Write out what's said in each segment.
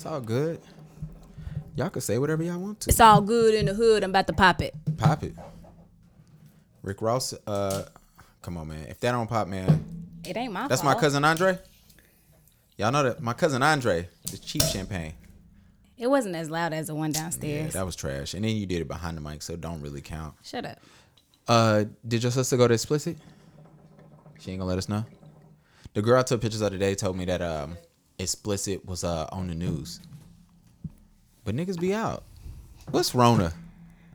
It's all good. Y'all can say whatever y'all want to. It's all good in the hood. I'm about to pop it. Pop it. Rick Ross, uh, come on, man. If that don't pop, man, It ain't my that's fault. my cousin Andre. Y'all know that my cousin Andre, the cheap champagne. It wasn't as loud as the one downstairs. Yeah, that was trash. And then you did it behind the mic, so don't really count. Shut up. Uh, did your sister go to explicit? She ain't gonna let us know. The girl I took pictures of today told me that um, explicit was uh on the news. But niggas be out. What's Rona?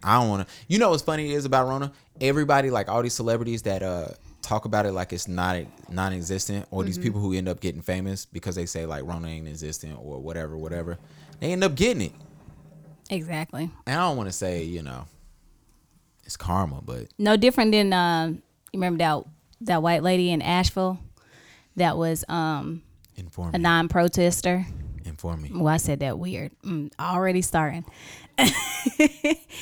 I don't wanna. You know what's funny is about Rona? Everybody like all these celebrities that uh talk about it like it's not non-existent, or these people who end up getting famous because they say like Rona ain't existent or whatever, whatever. They end up getting it. Exactly. And I don't want to say you know it's karma, but No different than um. You remember that that white lady in Asheville that was um inform a non-protester. Inform me. Well, I said that weird. Mm, already starting.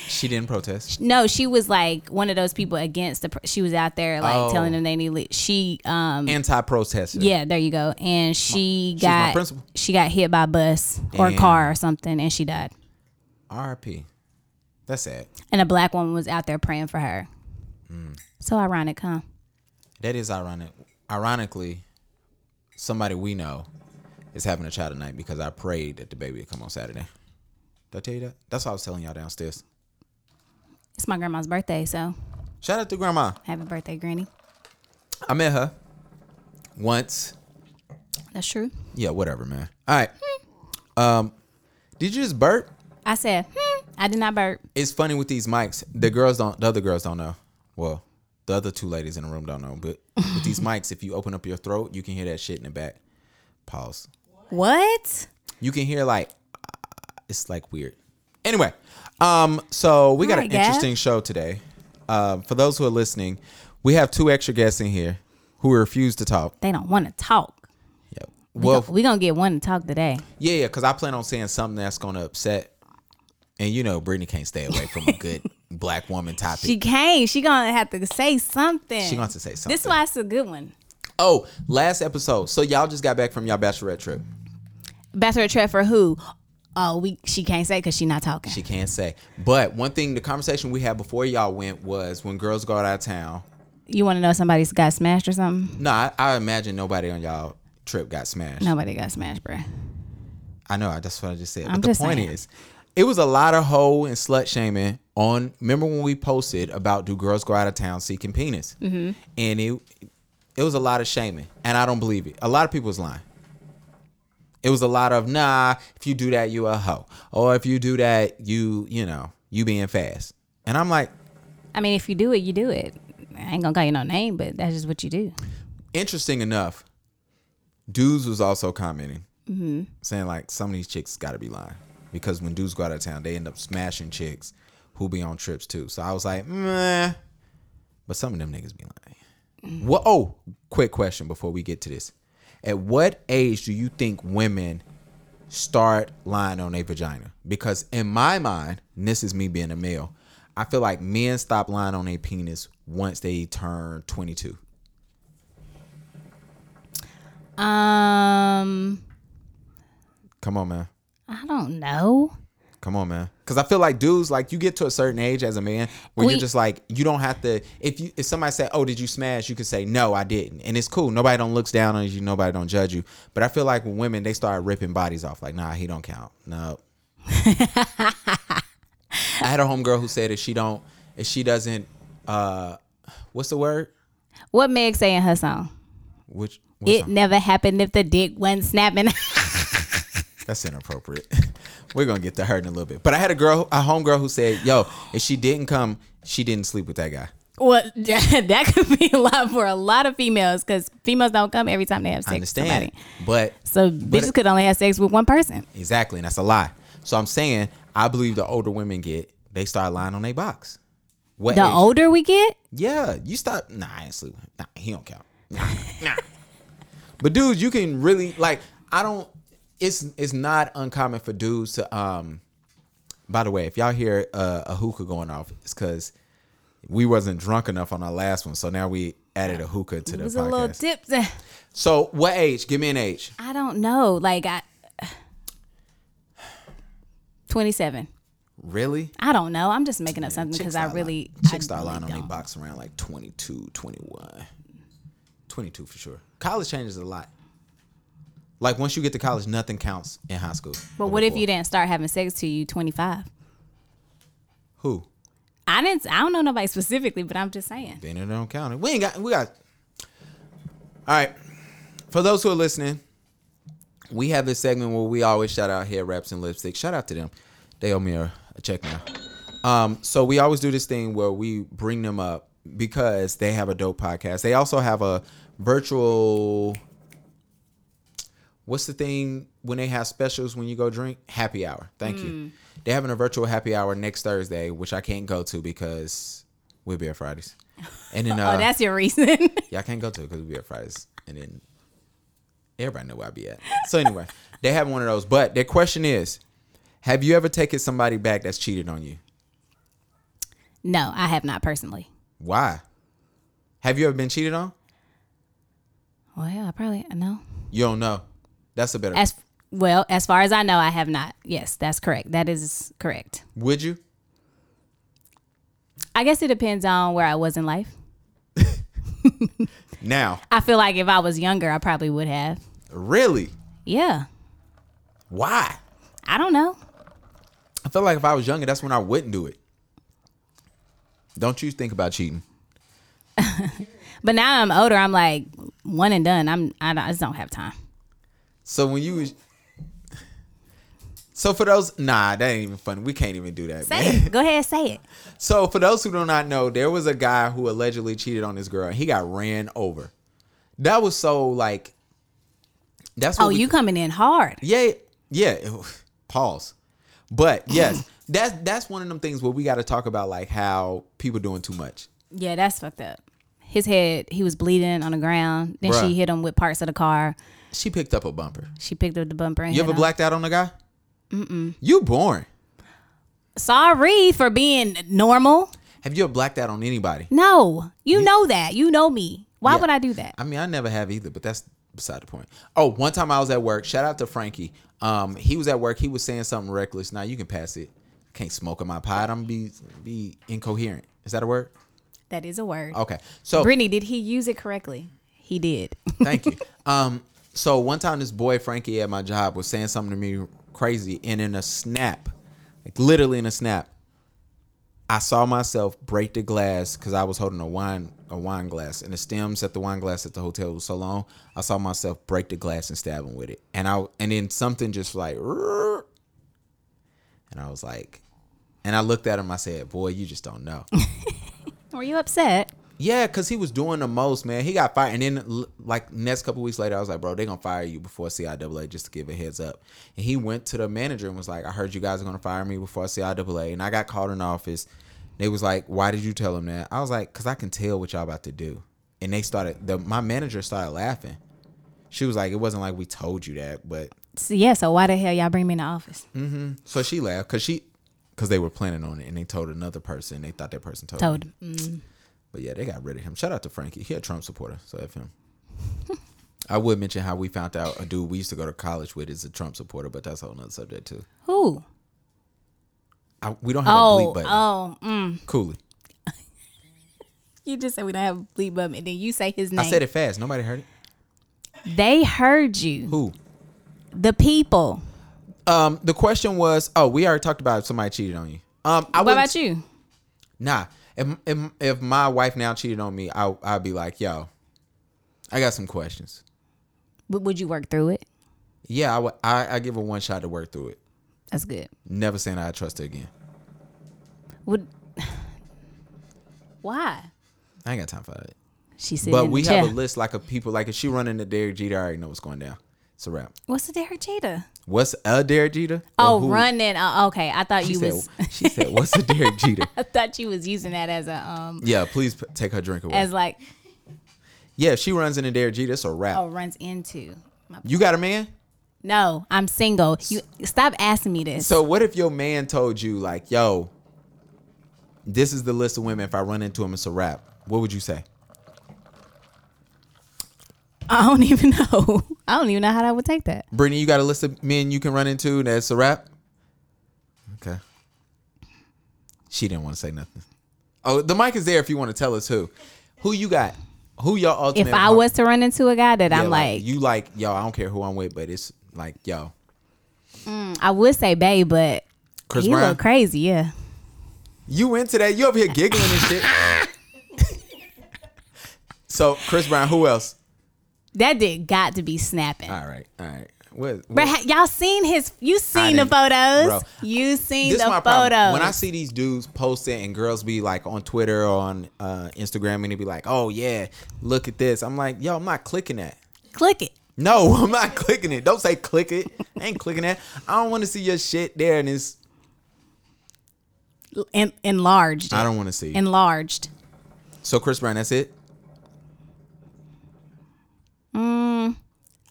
She didn't protest. No, she was like one of those people against the. pr- She was out there like Oh. telling them they need. Le- she um Anti-protester. yeah, there you go. And she my got principal. she got hit by a bus or Damn. car or something, and she died. RP. That's sad. And a black woman was out there praying for her. Mm. So ironic, huh? That is ironic. Ironically, somebody we know is having a child tonight because I prayed that the baby would come on Saturday. Did I tell you that? That's what I was telling y'all downstairs. It's my grandma's birthday, so Shout out to grandma. happy birthday, Granny. I met her once. That's true. Yeah, whatever, man. All right. Um, did you just burp? I said, hmm, I did not burp. It's funny with these mics. The girls don't. The other girls don't know. Well, the other two ladies in the room don't know. But with these mics, if you open up your throat, you can hear that shit in the back. Pause. What? You can hear like it's like weird. Anyway, um, so we got Alright, an interesting show today. Um, for those who are listening, we have two extra guests in here who refuse to talk. They don't want to talk. Yeah. We Well, gon- we gonna get one to talk today. yeah, yeah, because I plan on saying something that's gonna upset. And you know, Brittany can't stay away from a good black woman topic. She can't. She gonna have to say something. She gonna have to say something. This why it's a good one. Oh, last episode. So y'all just got back from y'all bachelorette trip. Bachelor trip for who? Oh, we she can't say because she not talking. She can't say. But one thing, the conversation we had before y'all went was when girls go out of town. you want to know somebody's got smashed or something? No, I, I imagine nobody on y'all trip got smashed. Nobody got smashed, bruh. I know. That's what I just said. I'm but the point saying. is, it was a lot of hoe and slut shaming on. Remember when we posted about do girls go out of town seeking penis? Mm-hmm. And it it was a lot of shaming, and I don't believe it. A lot of people was lying. It was a lot of nah. If you do that, you a hoe, or if you do that, you you know you being fast. And I'm like, I mean, if you do it, you do it. I ain't gonna call you no name, but that's just what you do. interesting enough, dudes was also commenting, Mm-hmm. saying like some of these chicks got to be lying because when dudes go out of town, they end up smashing chicks who be on trips too. So I was like, meh. But some of them niggas be lying. What? Oh, quick question before we get to this: At what age do you think women start lying on their vagina? Because in my mind, and this is me being a male, I feel like men stop lying on their penis once they turn twenty-two. Um, Come on, man. I don't know. Come on, man. Because I feel like dudes, like you get to a certain age as a man where We- you're just like you don't have to. If you if somebody said, "Oh, did you smash?" You could say, "No, I didn't," and it's cool. Nobody don't looks down on you. Nobody don't judge you. But I feel like when women they start ripping bodies off, like, nah, he don't count. No. I had a homegirl who said if she don't, if she doesn't, uh, what's the word? What Meg say in her song? Which It song? never happened if the dick wasn't snapping. That's inappropriate. We're gonna get to her in a little bit. But I had a girl, a homegirl who said, "Yo, if she didn't come, she didn't sleep with that guy." well, that could be a lot for a lot of females because females don't come every time they have sex I with understand, somebody. but So bitches could only have sex with one person. exactly, and that's a lie. So I'm saying, I believe the older women get, they start lying on their box. What The age? older we get, Yeah, you stop. Nah, I ain't sleeping. Nah, he don't count. Nah, nah. But dudes, you can really like. I don't. It's it's not uncommon for dudes to um. By the way, if y'all hear uh, a hookah going off, it's because we wasn't drunk enough on our last one, so now we added a hookah to it the was a little podcast. tipsy. so, what age? Give me an age. I don't know. Like I, 27. Really? I don't know. I'm just making up something because I really. I start line only box around like 22, 21. 22 for sure. College changes a lot. Like once you get to college, nothing counts in high school. But what if you didn't start having sex till you 25? Who? I didn't. I don't know nobody specifically, but I'm just saying. Then it don't count. We ain't got. We got. All right. For those who are listening, we have this segment where we always shout out hair wraps and lipstick. Shout out to them. They owe me a, a check now. Um, so we always do this thing where we bring them up because they have a dope podcast. They also have a virtual. What's the thing when they have specials when you go drink? Happy hour. Thank you. They're having a virtual happy hour next Thursday, which I can't go to because we'll be at Fridays. And then uh, oh, that's your reason. yeah, I can't go to it because we'll be at Fridays. And then everybody know where I be at. So anyway, they have one of those. But their question is, have you ever taken somebody back that's cheated on you? no, I have not personally. Why? Have you ever been cheated on? Well, yeah, I probably no. You don't know. That's a better. As well as far as I know, I have not. Yes, that's correct. That is correct. Would you? I guess it depends on where I was in life. Now, I feel like if I was younger, I probably would have. really? Yeah, Why? I don't know. I feel like if I was younger, that's when I wouldn't do it. Don't you think about cheating? But now I'm older. I'm like one and done. I'm I, don't- I just don't have time. So when you was So for those nah, that ain't even funny. We can't even do that. Say man. it. Go ahead, say it. So for those who do not know, there was a guy who allegedly cheated on this girl and he got ran over. That was so like that's what Oh, you coming in hard. Yeah, yeah. Pause. But yes, that's that's one of them things where we got to talk about like how people doing too much. Yeah, that's fucked up. His head, he was bleeding on the ground. Then Bruh. she hit him with parts of the car. She picked up a bumper. She picked up the bumper and You ever blacked out on a guy? Mm-mm. You born. Sorry for being normal. Have you ever blacked out on anybody? No, you know that. You know me. Why Yeah. would I do that? I mean, I never have either, but that's beside the point. Oh, one time I was at work. Shout out to Frankie. Um, he was at work. He was saying something reckless. Now you can pass it. Can't smoke in my pot. I'm be be incoherent. Is that a word? That is a word. Okay. So Brittany, did he use it correctly? He did. Thank you. Um, so one time this boy Frankie at my job was saying something to me crazy, and in a snap, like literally in a snap, I saw myself break the glass because I was holding a wine a wine glass, and the stems at the wine glass at the hotel was so long. I saw myself break the glass and stab him with it, and I and then something just like, and I was like, and I looked at him. I said, "Boy, you just don't know." Were you upset? Yeah, cause he was doing the most, man. He got fired, and then like next couple weeks later, I was like, bro, they gonna fire you before CIAA just to give a heads up. And he went to the manager and was like, I heard you guys are gonna fire me before CIAA, and I got called in the office. They was like, why did you tell him that? I was like, cause I can tell what y'all about to do. And they started. The my manager started laughing. She was like, it wasn't like we told you that, but So, yeah, so why the hell y'all bring me in the office? so she laughed, cause she, cause they were planning on it, and they told another person. They thought that person told. me. Told him. Mm. But yeah, they got rid of him. Shout out to Frankie. He a Trump supporter, so F him. I would mention how we found out a dude we used to go to college with is a Trump supporter, but that's a whole nother subject too. Who? I, we don't have a Oh, bleep button. oh, mm. Cooley. You just said we don't have a bleep button, and then you say his name. I said it fast. Nobody heard it. They heard you. Who? The people. Um, the question was, oh, we already talked about if somebody cheated on you. Um, I What about you? Nah. If, if if my wife now cheated on me, I I'd be like, yo, I got some questions. W- Would you work through it? Yeah, I would- I I give her one shot to work through it. That's good. Never saying I trust her again. Would why? I ain't got time for that. She said. But we have a list like of people like if she run into Derek Jeter, I already know what's going down. It's a wrap. What's the Derek Jeter? What's a Derek Jeter? Oh, running. Uh, okay, I thought She you said. was. she said, "What's a Derek Jeter?" I thought you was using that as a um Yeah, please p- take her drink away. as like yeah, if she runs into Derek Jeter, it's a wrap. oh runs into. My, You got a man? no, I'm single. You stop asking me this. So what if your man told you like, "Yo, this is the list of women. If I run into him, it's a wrap." What would you say? I don't even know. I don't even know how I would take that. Brittany, you got a list of men you can run into that's a wrap? Okay. She didn't want to say nothing. Oh, the mic is there if you want to tell us who. Who you got? Who your ultimate? If I was to run into a guy that Yeah, I'm like, you like yo, I don't care who I'm with, but it's like yo, mm, I would say babe, but Chris he Brown. look crazy, yeah. You into that? You over here giggling and shit. so Chris Brown, who else? That did got to be snapping. All right, all right. What, But what- ha- y'all seen his? You seen the photos? bro. You seen the photos? problem. When I see these dudes posting and girls be like on Twitter or on uh, Instagram and they be like, "Oh yeah, look at this," I'm like, "Yo, I'm not clicking that." Click it. No, I'm not clicking it. Don't say click it. I ain't clicking that. I don't want to see your shit there and it's. En- enlarged. I don't want to see. enlarged. so Chris Brown, that's it.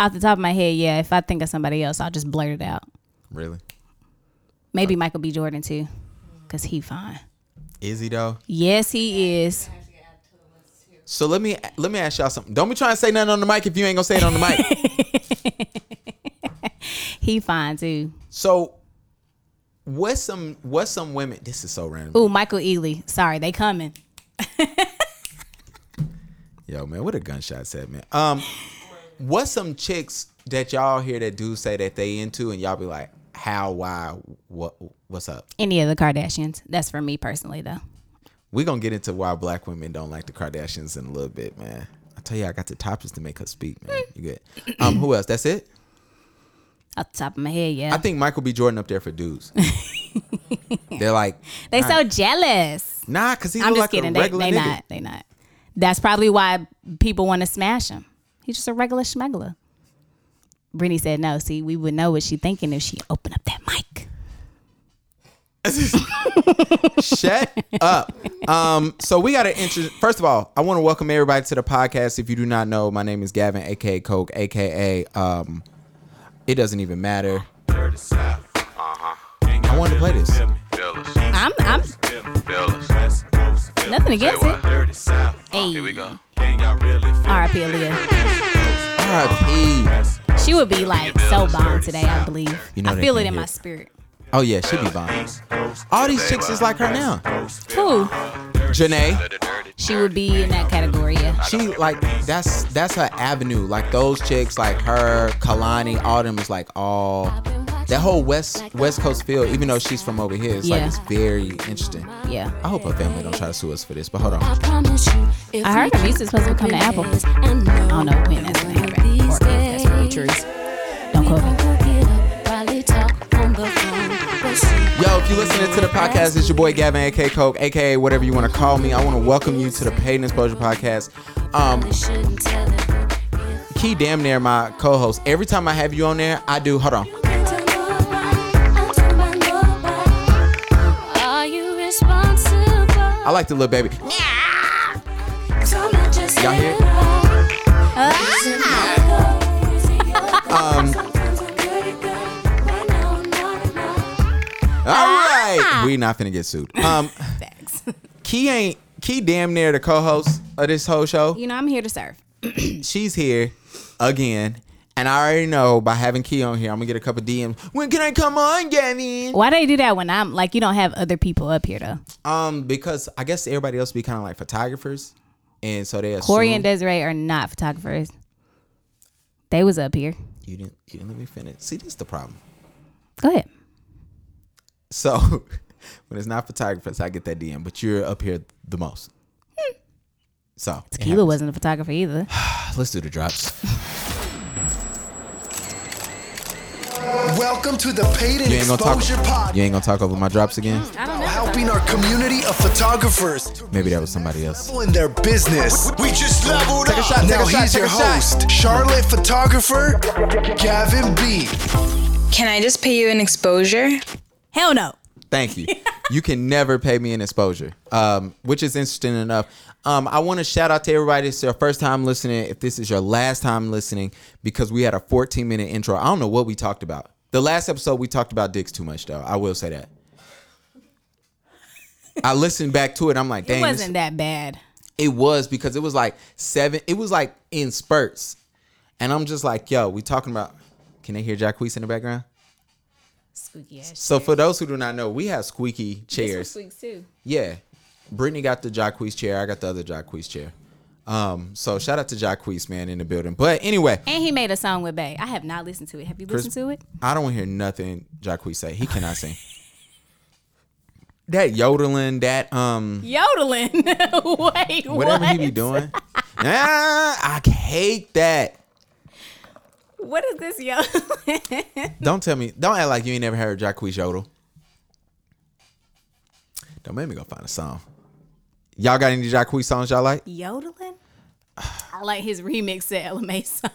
Off the top of my head, yeah. If I think of somebody else, I'll just blurt it out. Really? Maybe Michael B. Jordan too, cause he fine. Is he though? Yes, he is. So let me let me ask y'all something. Don't be trying to say nothing on the mic if you ain't gonna say it on the mic. He fine too. so what's some what's some women? This is so random. Ooh, Michael Ealy. Sorry, they coming. Yo, man, what a gunshot said, man. Um, what's some chicks that y'all hear that do say that they into, and y'all be like, how, why, what, what's up? Any of the Kardashians. That's for me personally, though. We gonna get into why black women don't like the Kardashians in a little bit, man. I tell you, I got the topics to make her speak, man. You good? Um, who else? That's it. Off the top of my head, yeah. I think Michael B. Jordan up there for dudes. They're like, they so jealous. nah, cause he I'm look just like kidding. a They, regular they nigga. not. They not. That's probably why people want to smash him. He's just a regular schmeggler. Brittany said no. See, we would know what she thinking if she opened up that mic. Shut up. Um, so we got to intro. First of all, I want to welcome everybody to the podcast. If you do not know, my name is Gavin, aka Coke, aka um, it doesn't even matter. I wanted to play this. I'm, I'm nothing against it. Hey, Here we go. R.I.P. Aaliyah. R.I.P. She would be like so bomb today, I believe. You know I feel it in my spirit. Oh yeah, she be bomb. All these chicks is like her now. Who? Jhené, She would be in that category. Yeah. she like that's that's her avenue. Like those chicks, like her, Kehlani, all them is like all that whole west west coast feel. Even though she's from over here, it's like it's very interesting. Yeah. I hope her family don't try to sue us for this, but hold on. I heard her music's supposed to come to Apple. I don't know when that's gonna happen. Or if that's really true. Don't quote me. Yo, if you're listening to the podcast, it's your boy Gavin, aka Coke, aka whatever you want to call me. I want to welcome you to the Paid in Exposure podcast. Um, Ke damn near my co-host. Every time I have you on there, I do. Hold on. I like the little baby. Y'all hear? it? Um, all right, we not finna get sued. Um, Facts. Ke ain't Ke damn near the co-host of this whole show. You know, I'm here to serve. she's here again. And I already know by having Ke on here, I'm gonna get a couple DMs. When can I come on, Gavin? Why do they do that when I'm like, you don't have other people up here though? Um, because I guess everybody else be kind of like photographers, and so they assume Corey and Desiree are not photographers. They was up here. you didn't. You didn't let me finish. See, this is the problem. Go ahead. So when it's not photographers, I get that DM, but you're up here the most. So Tequila wasn't a photographer either. Let's do the drops. Welcome to the Paid in You ain't gonna talk. Exposure Pod, You ain't gonna talk over my drops again. I don't know. helping our community of photographers Maybe that was somebody else. level in their business. We just leveled Take a up. shot. Now Take a he's Take your a shot. host, Charlotte photographer Gavin B. Can I just pay you an exposure? Hell no. Thank you. you can never pay me an exposure, um, which is interesting enough. Um, I want to shout out to everybody. It's your first time listening. If this is your last time listening, because we had a 14 minute intro. I don't know what we talked about. The last episode we talked about dicks too much, though. I will say that. I listened back to it. I'm like, It dang, this- wasn't that bad. it was because it was like seven. It was like in spurts, and I'm just like, yo, we talking about. Can they hear Jacquees in the background? squeaky ass. So for those who do not know, we have squeaky chairs. squeaks too. Yeah. Brittany got the Jacquees chair. I got the other Jacquees chair. Um, so shout out to Jacquees, man, in the building. But anyway, And he made a song with Bay. I have not listened to it. Have you Chris- listened to it? I don't hear nothing Jacquees say. He cannot sing. That yodeling, that um Yodeling. Wait, whatever what? he be doing. ah, I hate that. What is this yodeling? Don't tell me. Don't act like you ain't never heard Jacquees yodel. Don't make me go find a song. Y'all got any Jacquees songs y'all like? yodeling? I like his remix to Ella Mai song.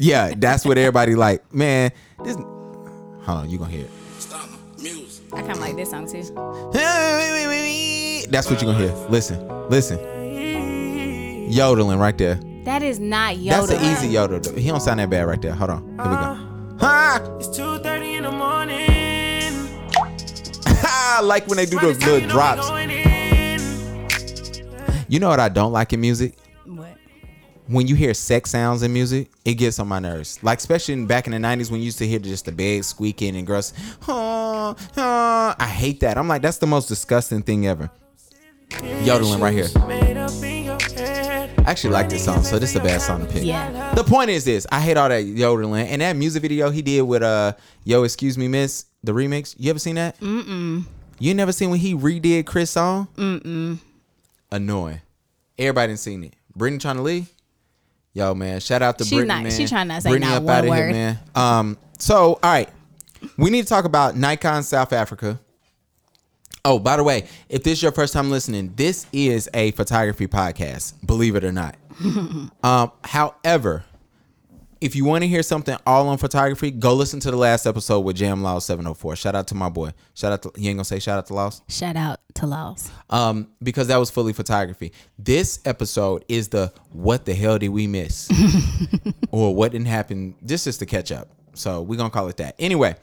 Yeah, that's what everybody like. Man, this. Hold on, you gonna hear it. I kind of like this song too. That's what you gonna hear. Listen, listen. Yodeling right there. That is not yodeling. That's yodeling. an easy yodel. He don't sound that bad right there. Hold on. Here we go. Uh, ha! It's 2.30 in the morning. I like when they do those little drops. You know what I don't like in music? What? When you hear sex sounds in music, it gets on my nerves. Like especially in- back in the '90s when you used to hear just the bed squeaking and girls, oh, oh. I hate that. I'm like, that's the most disgusting thing ever. Yodeling right here. Made up in your head. I actually like this song, so this is a bad song to pick. Yeah. The point is this: I hate all that yodeling and that music video he did with uh, "Yo, Excuse Me, Miss," the remix. You ever seen that? Mm-mm. You never seen when he redid Chris song? Mm-mm. Annoying. Everybody done seen it. Brittany trying to leave. Yo, man, shout out to She Brittany, not- man. she trying not to say Brittany not up one outta here, word. man. Um, so all right, we need to talk about Nikon South Africa. Oh, by the way, if this is your first time listening, this is a photography podcast, believe it or not. um, however, if you want to hear something all on photography, go listen to the last episode with Jam Law 704. Shout out to my boy. Shout out to you ain't gonna say shout out to Laws? Shout out to Laws. Um, because that was fully photography. This episode is the what the hell did we miss? or what didn't happen? This is the catch up. So we're gonna call it that. Anyway,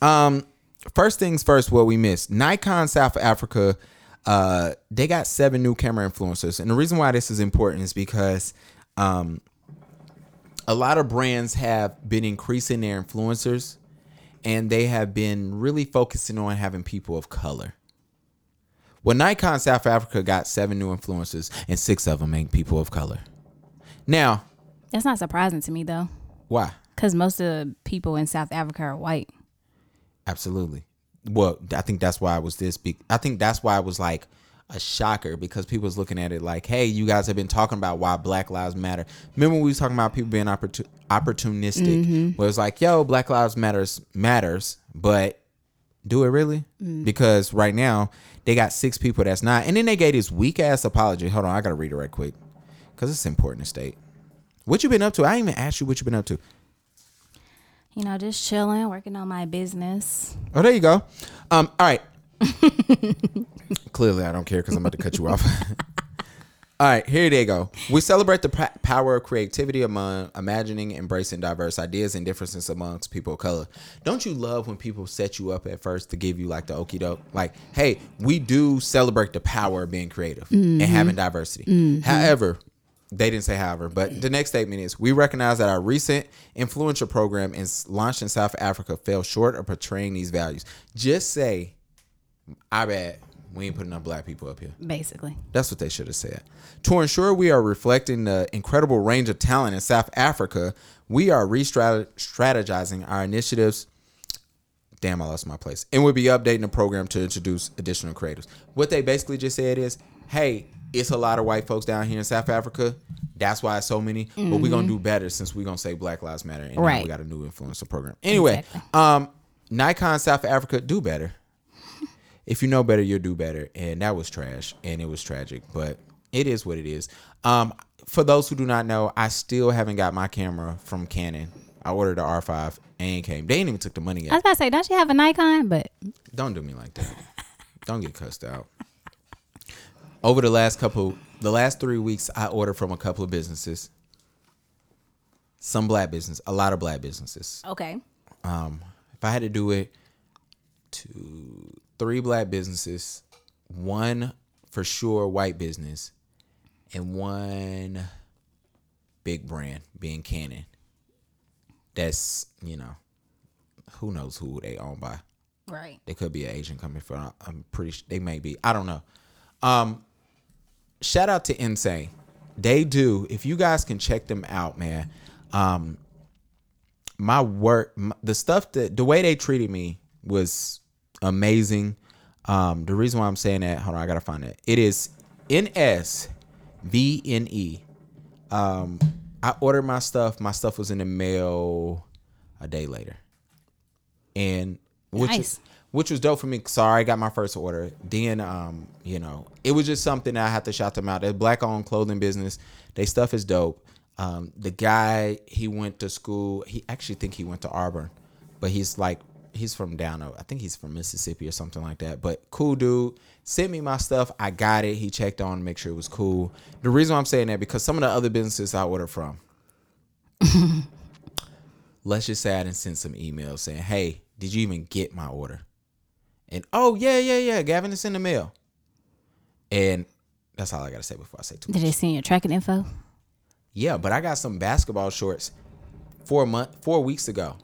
um, first things first, what we missed. Nikon South Africa, uh, they got seven new camera influencers. And the reason why this is important is because um a lot of brands have been increasing their influencers and they have been really focusing on having people of color. Well, Nikon South Africa got seven new influencers, and six of them ain't people of color. Now, That's not surprising to me though, why? because most of the people in South Africa are white. Absolutely. Well, I think that's why it was this big. I think that's why it was like a shocker because people was looking at it like, hey, you guys have been talking about why Black Lives Matter. Remember when we was talking about people being opportu- opportunistic? Where it's like, yo, Black Lives Matters matters, but do it really? Because right now they got six people that's not, and then they gave this weak ass apology. Hold on, I gotta read it right quick because it's important to state. What you been up to? I didn't even asked you what you been up to. You know, just chilling, working on my business. Oh, there you go. Um, all right. Clearly, I don't care because I'm about to cut you off. all right, here they go. We celebrate the pa- power of creativity among imagining, embracing diverse ideas and differences amongst people of color. Don't you love when people set you up at first to give you like the okey doke? Like, hey, we do celebrate the power of being creative and having mm-hmm. diversity. Mm-hmm. However, they didn't say however, but the next statement is we recognize that our recent influencer program is launched in South Africa fell short of portraying these values. Just say, I bet we ain't putting enough black people up here. Basically, That's what they should have said. To ensure we are reflecting the incredible range of talent in South Africa, we are re strategizing our initiatives. Damn, I lost my place. And we'll be updating the program to introduce additional creatives. What they basically just said is, hey, it's a lot of white folks down here in South Africa. That's why it's so many. But we're gonna do better since we're gonna say Black Lives Matter. And Right. we got a new influencer program. Anyway, Exactly. um, Nikon South Africa, do better if you know better, you'll do better. And that was trash and it was tragic, but it is what it is. Um, for those who do not know, I still haven't got my camera from Canon. I ordered the R5 and it came. They ain't even took the money yet. I was about to say, don't you have a Nikon? But Don't do me like that. Don't get cussed out. Over the last couple, the last three weeks, I ordered from a couple of businesses. Some black business, a lot of black businesses. okay, Um, if I had to do it to three black businesses, one for sure white business, and one big brand being Canon. That's you know, who knows who they own by. Right. They could be an Asian company for. I'm pretty. sure They may be. I don't know. Um, shout out to Insane. They do. If you guys can check them out, man. Um, my work, m the stuff that the way they treated me was amazing. Um, the reason why I'm saying that, hold on, I gotta find it. It is N S V N E. Um, I ordered my stuff. My stuff was in the mail a day later, and which Nice. is, which was dope for me. Sorry, I got my first order. Then, um, you know, it was just something that I had to shout them out. They're black owned clothing business. They stuff is dope. Um, the guy he went to school. He actually think he went to Auburn, but he's like he's from down. I think he's from Mississippi or something like that. But cool dude. Sent me my stuff. I got it. He checked on to make sure it was cool. The reason why I'm saying that because some of the other businesses I ordered from, let's just say I didn't send some emails saying, "Hey, did you even get my order?" And oh yeah, yeah, yeah, Gavin, it's in the mail. And that's all I gotta say before I say too much. Did they send your tracking info? Yeah, but I got some basketball shorts four month four weeks ago.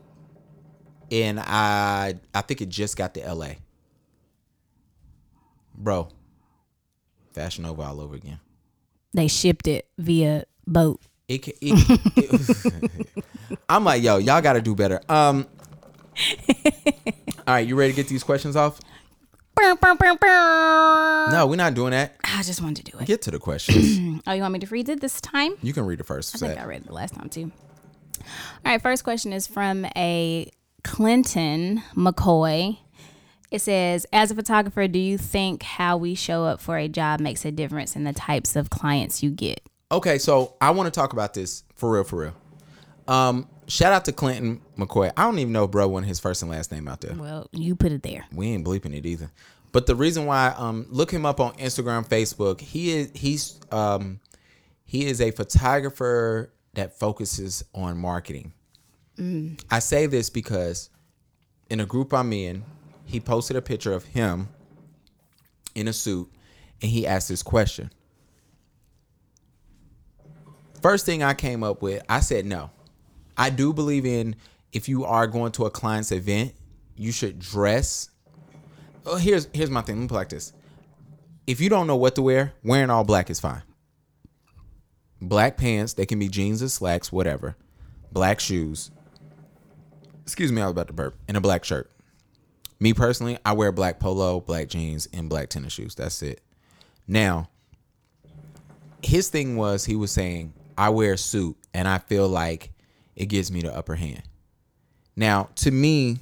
And I I think it just got to LA. Bro. Fashion over all over again. They shipped it via boat. It, it, it- I'm like, yo, y'all gotta do better. Um All right, you ready to get these questions off? No, we're not doing that. I just wanted to do it. Get to the questions. Oh, you want me to read it this time? You can read it first. I think Say. I read it the last time too. All right, first question is from a Clinton McCoy. It says, as a photographer, do you think how we show up for a job makes a difference in the types of clients you get? Okay, so I want to talk about this for real, for real. Um, shout out to Clinton McCoy. I don't even know, bro, when his first and last name out there. Well, you put it there. We ain't bleeping it either. But the reason why, um, look him up on Instagram, Facebook. He is he's um, he is a photographer that focuses on marketing. I say this because in a group I'm in, he posted a picture of him in a suit, and he asked this question. First thing I came up with, I said no. I do believe in if you are going to a client's event, you should dress. Oh, here's here's my thing. Let me put like this. If you don't know what to wear, wearing all black is fine. Black pants, they can be jeans or slacks, whatever. Black shoes. Excuse me, I was about to burp. In a black shirt. Me personally, I wear black polo, black jeans, and black tennis shoes. That's it. Now, his thing was he was saying, I wear a suit and I feel like it gives me the upper hand. Now, to me,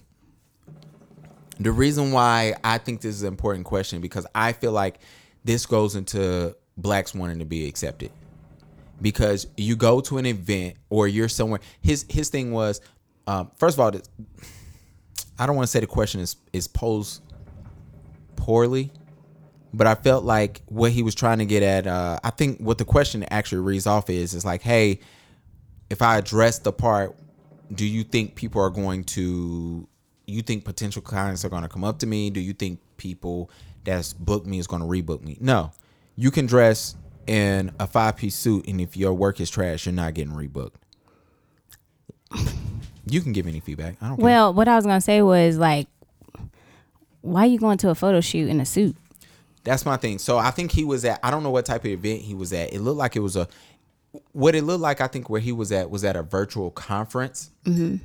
the reason why I think this is an important question because I feel like this goes into blacks wanting to be accepted. Because you go to an event or you're somewhere. His his thing was, um, first of all, I don't want to say the question is is posed poorly, but I felt like what he was trying to get at. Uh, I think what the question actually reads off is is like, hey, if I address the part, do you think people are going to? You think potential clients are going to come up to me? Do you think people that's booked me is going to rebook me? No, you can dress in a five piece suit, and if your work is trash, you're not getting rebooked. You can give any feedback. I don't. care. Well, what I was gonna say was like, why are you going to a photo shoot in a suit? That's my thing. So I think he was at. I don't know what type of event he was at. It looked like it was a. What it looked like, I think, where he was at was at a virtual conference. Mm-hmm.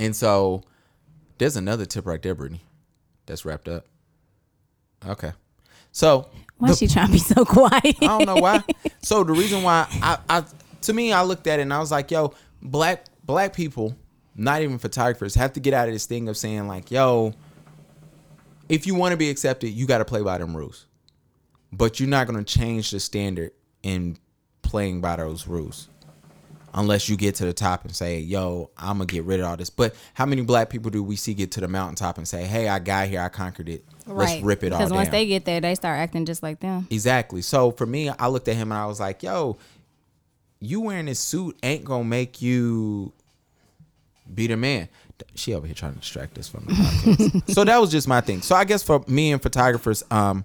And so, there's another tip right there, Brittany. That's wrapped up. Okay. So Why the- she trying to be so quiet? I don't know why. So the reason why I, I to me I looked at it and I was like, yo, black black people, not even photographers, have to get out of this thing of saying like, yo, if you want to be accepted, you got to play by them rules. But you're not going to change the standard in playing by those rules. Unless you get to the top and say, yo, I'm going to get rid of all this. But how many black people do we see get to the mountaintop and say, hey, I got here, I conquered it. Let's rip it all Because down. once they get there, they start acting just like them. Exactly. So for me, I looked at him and I was like, yo, you wearing this suit ain't gonna make you be the man. She over here trying to distract us from the podcast. so that was just my thing. So I guess for me and photographers, um,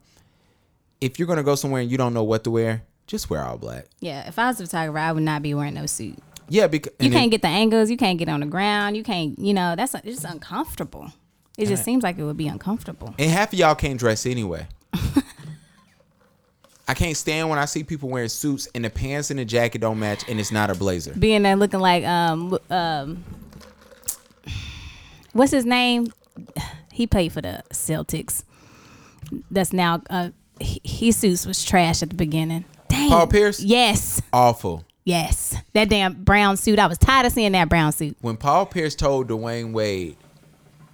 if you're gonna go somewhere and you don't know what to wear, just wear all black. Yeah, if I was a photographer, I would not be wearing no suit. Yeah, because You can't get the angles. You can't get on the ground. You can't, you know, that's it's just uncomfortable. It just seems like it would be uncomfortable. And half of y'all can't dress anyway. I can't stand when I see people wearing suits and the pants and the jacket don't match and it's not a blazer. Being there looking like um um what's his name? He played for the Celtics. That's now uh he- his suits was trash at the beginning. Dang. Paul Pierce? Yes. Awful. Yes. That damn brown suit. I was tired of seeing that brown suit. When Paul Pierce told Dwyane Wade,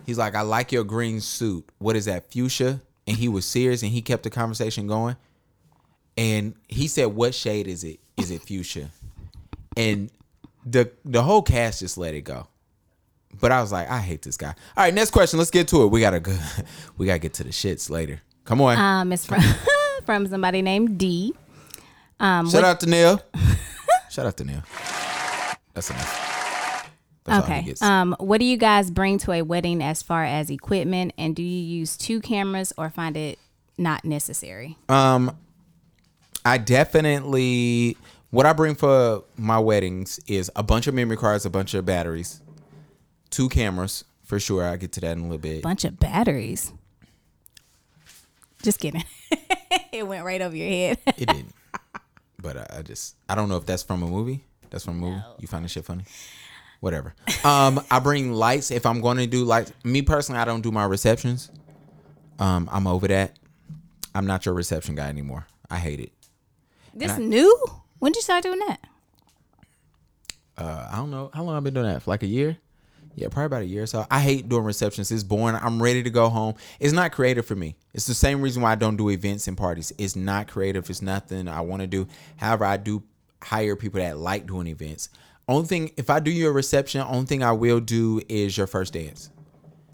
he's like, I like your green suit. What is that, fuchsia? And he was serious and he kept the conversation going. And he said, What shade is it? Is it fuchsia? And the the whole cast just let it go. But I was like, I hate this guy. All right, next question. Let's get to it. We gotta go. We gotta get to the shits later. Come on. Um it's from from somebody named D. Um Shout what- out to Neil. Shout out to Neil. That's enough. That's Okay. Um, what do you guys bring to a wedding as far as equipment, and do you use two cameras or find it not necessary? Um, I definitely what I bring for my weddings is a bunch of memory cards, a bunch of batteries, two cameras for sure. I'll get to that in a little bit. Bunch of batteries. Just kidding. it went right over your head. It didn't, but I, I just I don't know if that's from a movie. That's from a movie. You find this shit funny? Whatever. Um, I bring lights if I'm going to do lights. Me personally, I don't do my receptions. Um, I'm over that. I'm not your reception guy anymore. I hate it. this I- new? When did you start doing that? uh, I don't know how long I've been doing that for like a year. Yeah, probably about a year. or So I hate doing receptions. It's boring. I'm ready to go home. It's not creative for me. It's the same reason why I don't do events and parties. It's not creative. It's nothing I want to do. However, I do hire people that like doing events. Only thing, if I do your reception, only thing I will do is your first dance,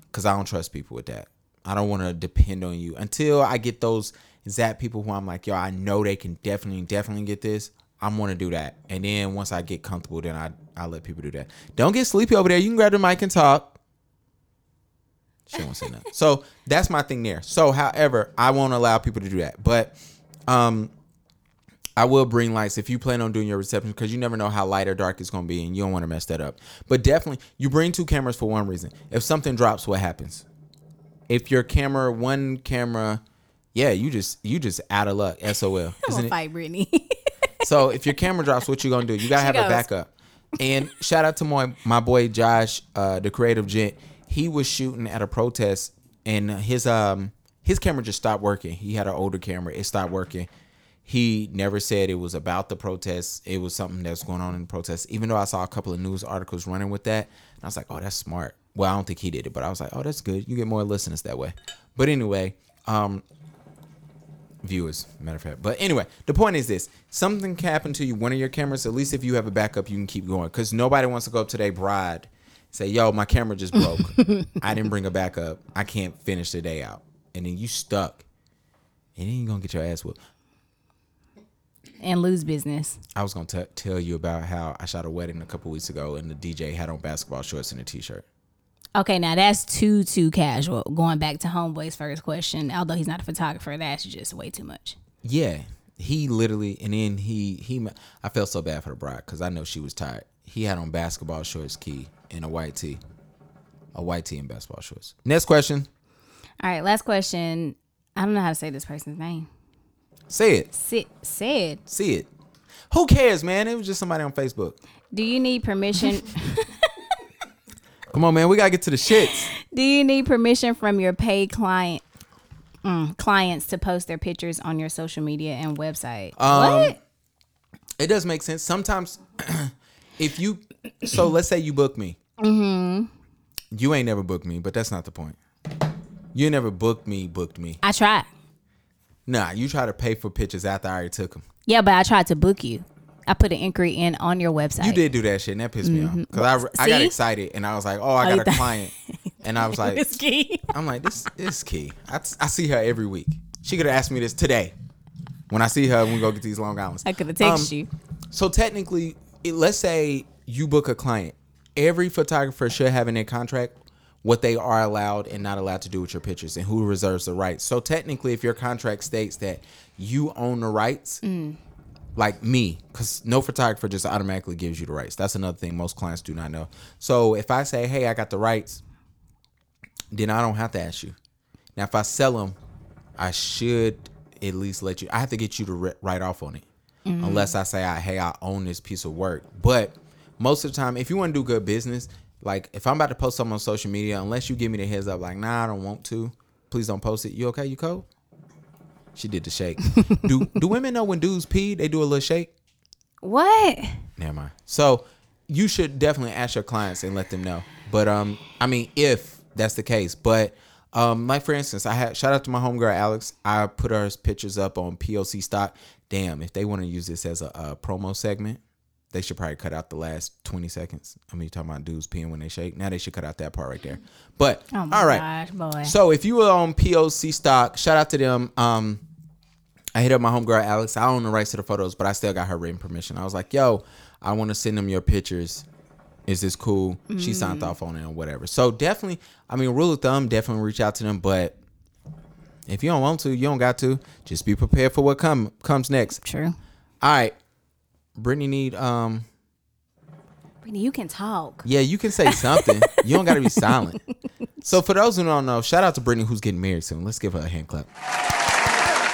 because I don't trust people with that. I don't want to depend on you until I get those exact people who I'm like, yo, I know they can definitely, definitely get this. I'm gonna do that, and then once I get comfortable, then I I let people do that. Don't get sleepy over there. You can grab the mic and talk. She won't say nothing. So that's my thing there. So, however, I won't allow people to do that, but um, I will bring lights if you plan on doing your reception because you never know how light or dark it's gonna be, and you don't want to mess that up. But definitely, you bring two cameras for one reason. If something drops, what happens? If your camera, one camera, yeah, you just you just out of luck. SOL. Isn't it? fight Brittany. So if your camera drops, what you gonna do? You gotta She have a backup. And shout out to my my boy Josh, uh, the creative gent. He was shooting at a protest, and his um his camera just stopped working. He had an older camera; it stopped working. He never said it was about the protest. It was something that's going on in the protest. Even though I saw a couple of news articles running with that, and I was like, "Oh, that's smart." Well, I don't think he did it, but I was like, "Oh, that's good. You get more listeners that way." But anyway, um, viewers, matter of fact. But anyway, the point is this: something can happen to you, one of your cameras. At least if you have a backup, you can keep going. Because nobody wants to go up to their bride, say, "Yo, my camera just broke. I didn't bring a backup. I can't finish the day out," and then you stuck, and then you gonna get your ass whooped. and lose business. I was gonna t- tell you about how I shot a wedding a couple weeks ago, and the DJ had on basketball shorts and a t-shirt. Okay, now that's too too casual. Going back to Homeboy's first question, although he's not a photographer, that's just way too much. Yeah, he literally, and then he he. I felt so bad for the bride because I know she was tired. He had on basketball shorts, key, and a white tee, a white tee and basketball shorts. Next question. All right, last question. I don't know how to say this person's name. Say it. Say it. See it. Who cares, man? It was just somebody on Facebook. "Do you need permission? Come on, man. We gotta get to the shits. do you need permission from your paid client mm, clients to post their pictures on your social media and website?" Um, what? It does make sense. Sometimes, if you, so let's say you book me. Mm-hmm. You ain't never booked me, but that's not the point. You never booked me, booked me. I tried. Nah, you try to pay for pictures after I already took them. Yeah, but I tried to book you. I put an inquiry in on your website. You did do that shit, and that pissed me off. Cause I, I got excited, and I was like, "Oh, I got a client," and I was like, Whiskey. "I'm like, this, this is key." I, I see her every week. She could have asked me this today. When I see her, when we go get these Long Islands, I could have texted Um, you. So technically, it, let's say you book a client. Every photographer should have in their contract what they are allowed and not allowed to do with your pictures and who reserves the rights. So technically, if your contract states that you own the rights, like me, because no photographer just automatically gives you the rights. That's another thing most clients do not know. So if I say, hey, I got the rights, then I don't have to ask you. Now, if I sell them, I should at least let you. I have to get you to ri- write off on it, mm-hmm. unless I say, I, "Hey, I own this piece of work." But most of the time, if you want to do good business, like if I'm about to post something on social media, unless you give me the heads up, like, "Nah, I don't want to," please don't post it. You okay? You cold? She did the shake. do Do women know when dudes pee? They do a little shake. What? Never mind. So you should definitely ask your clients and let them know. But um, I mean, if that's the case, but um, like for instance, I had shout out to my homegirl Alex. I put her pictures up on POC stock. Damn, if they want to use this as a, a promo segment, they should probably cut out the last twenty seconds. I mean, you talking about dudes peeing when they shake. Now they should cut out that part right there. But Oh my all right, gosh, boy. so if you were on POC stock, shout out to them. Um, I hit up my homegirl Alex. I own the rights to the photos, but I still got her written permission. I was like, "Yo, I want to send them your pictures. Is this cool?" She signed off on it or whatever. So definitely, I mean, rule of thumb, definitely reach out to them. But if you don't want to, you don't got to. Just be prepared for what come comes next. True. All right, Brittany need um. Brittany, you can talk. Yeah, you can say something. you don't got to be silent. So for those who don't know, shout out to Brittany who's getting married soon. Let's give her a hand clap.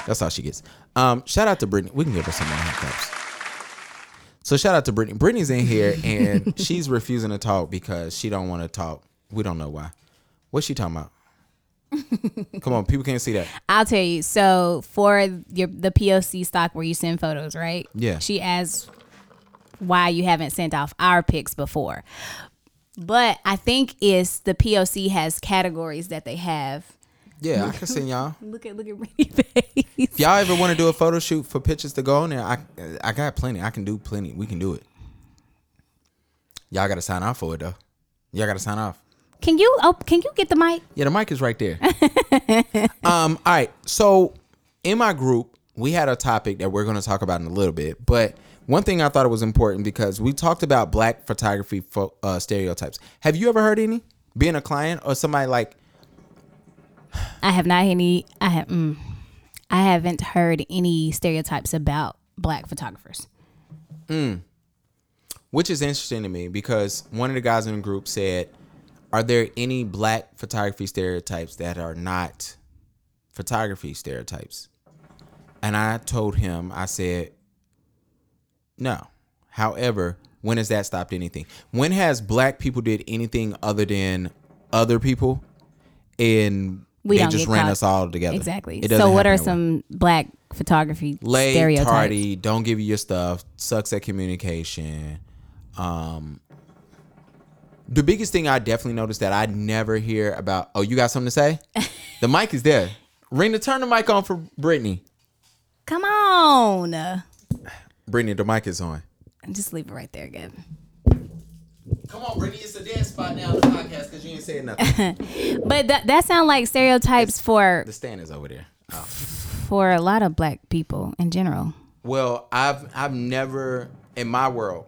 That's all she gets. Um, shout out to Brittany. We can give her some more hand claps. So shout out to Brittany. Brittany's in here and she's refusing to talk because she don't want to talk. We don't know why. What's she talking about? Come on, people can't see that. I'll tell you. So for your the POC stock where you send photos, right? Yeah. She asked why you haven't sent off our pics before. But I think it's the POC has categories that they have. Yeah, I can send y'all. Look at look at Brittany's face. If y'all ever want to do a photo shoot for pictures to go on there, I I got plenty. I can do plenty. We can do it. Y'all got to sign off for it though. Y'all got to sign off. Can you oh can you get the mic? Yeah, the mic is right there. um, all right. So in my group, we had a topic that we're going to talk about in a little bit, but one thing I thought it was important because we talked about black photography pho- uh, stereotypes. Have you ever heard any? Being a client or somebody like I have not any I have mm, I haven't heard any stereotypes about black photographers. which is interesting to me because one of the guys in the group said, "Are there any black photography stereotypes that are not photography stereotypes?" And I told him, I said, "No. However, when has that stopped anything? When has black people did anything other than other people, and We they don't just get ran caught. us all together? Exactly. So what are happen that way. some black photography late, stereotypes? tardy, don't give you your stuff, sucks at communication. Um, the biggest thing I definitely noticed that I never hear about. Oh, you got something to say? the mic is there. The turn the mic on for Brittany. Come on. Brittany, the mic is on. Just leave it right there, Gavin. Come on, Brittany. It's a dead spot now in the podcast because you ain't saying nothing. But that that sound like stereotypes for the stand is over there. Oh. for a lot of black people in general. Well, I've I've never in my world,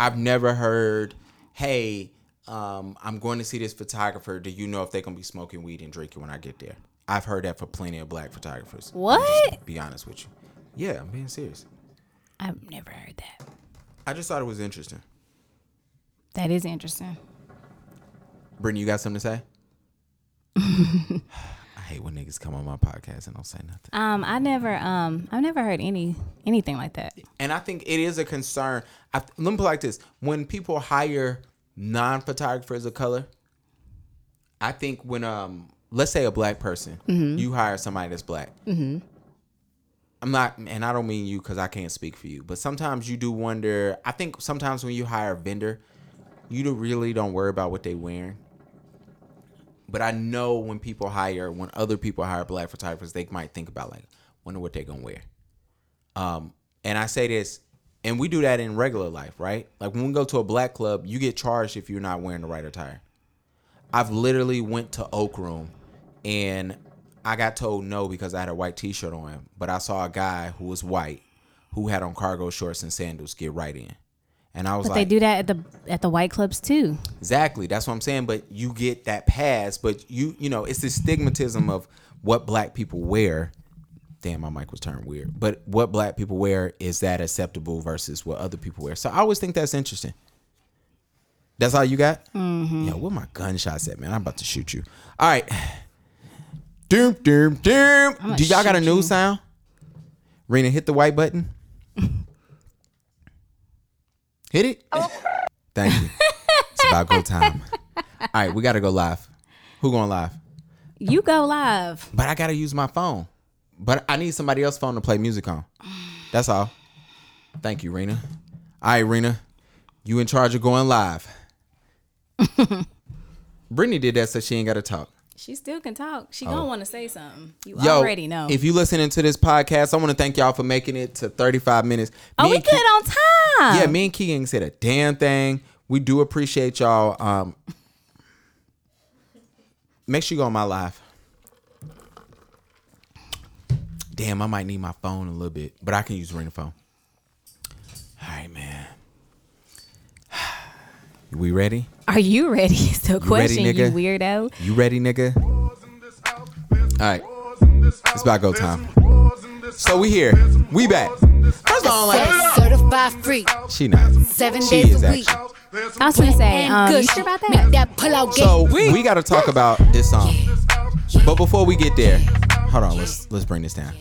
I've never heard, hey, um, I'm going to see this photographer. Do you know if they're gonna be smoking weed and drinking when I get there? I've heard that for plenty of black photographers. What? Be honest with you. Yeah, I'm being serious. I've never heard that. I just thought it was interesting. That is interesting. Brittany, you got something to say? I hate when niggas come on my podcast and don't say nothing. Um, I never um I've never heard any anything like that. and I think it is a concern. I, let me put it like this: when people hire non-photographers of color, I think when um, let's say a black person, you hire somebody that's black. Mm-hmm. I'm not, and I don't mean you because I can't speak for you, but sometimes you do wonder. I think sometimes when you hire a vendor, you really don't worry about what they wearing. But I know when people hire, when other people hire black photographers, they might think about like, wonder what they're gonna wear. Um, and I say this, and we do that in regular life, right? Like when we go to a black club, you get charged if you're not wearing the right attire. I've literally went to Oak Room, and I got told no because I had a white T-shirt on, but I saw a guy who was white, who had on cargo shorts and sandals get right in, and I was But like, they do that at the at the white clubs too. Exactly. That's what I'm saying. But you get that pass, but you you know, it's this stigmatism of what black people wear. Damn, my mic was turned weird. But what black people wear is that acceptable versus what other people wear. So I always think that's interesting. That's all you got? Mm-hmm. Yo, where my gunshots at, man? I'm about to shoot you. All right. Doom, doom, doom. Do y'all got a new you. sound? Rena, hit the white button. Hit it. Oh. Thank you. It's about go time. All right, we got to go live. Who going live? You go live. But I gotta use my phone. But I need somebody else's phone to play music on. That's all. Thank you, Rena. All right, Rena. You in charge of going live. Brittany did that so she ain't gotta talk. She still can talk. She gonna want to say something. You Oh. Yo, already know. If you listening to this podcast, I want to thank y'all for making it to 35 minutes. oh, we and good Ke- on time. Yeah, me and Keegan said a damn thing. We do appreciate y'all. Um, make sure you go on my live. Damn, I might need my phone a little bit, but I can use ring phone. All right, man. We ready? Are you ready? Is the ready, question, you, weirdo. You ready, nigga? All right, it's about go time. So we here. We back. First of all, like, Certified free, she not. seven She days is a week. actually. I was gonna say, um, you sure about that? That pull out So game. we got to talk about this song. But before we get there, hold on. Let's let's bring this down.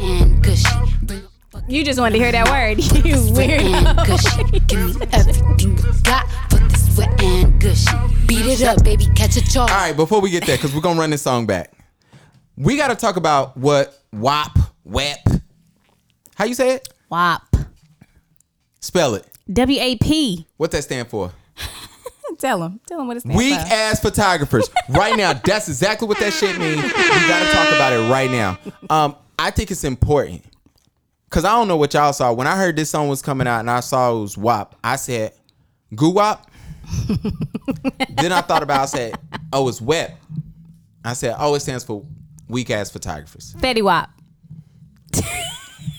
and gushy. Bring You just wanted to hear that word. You weirdo. gushy. Give me everything you got. Put this wet and gushy. Beat it up, baby. Catch a charge. All right, before we get there, because we're gonna run this song back, we got to talk about what WAP, WEP. How you say it? WAP. Spell it. W A P. What that stand for? Tell him. Tell him what it stands Weak for. ass photographers. right now, that's exactly what that shit means. We got to talk about it right now. Um, I think it's important because I don't know what y'all saw when I heard this song was coming out and I saw it was WAP. I said, "Goo WAP." then I thought about. I said, "Oh, it's WEP." I said, "Oh, it stands for weak ass photographers." Fetty Wap.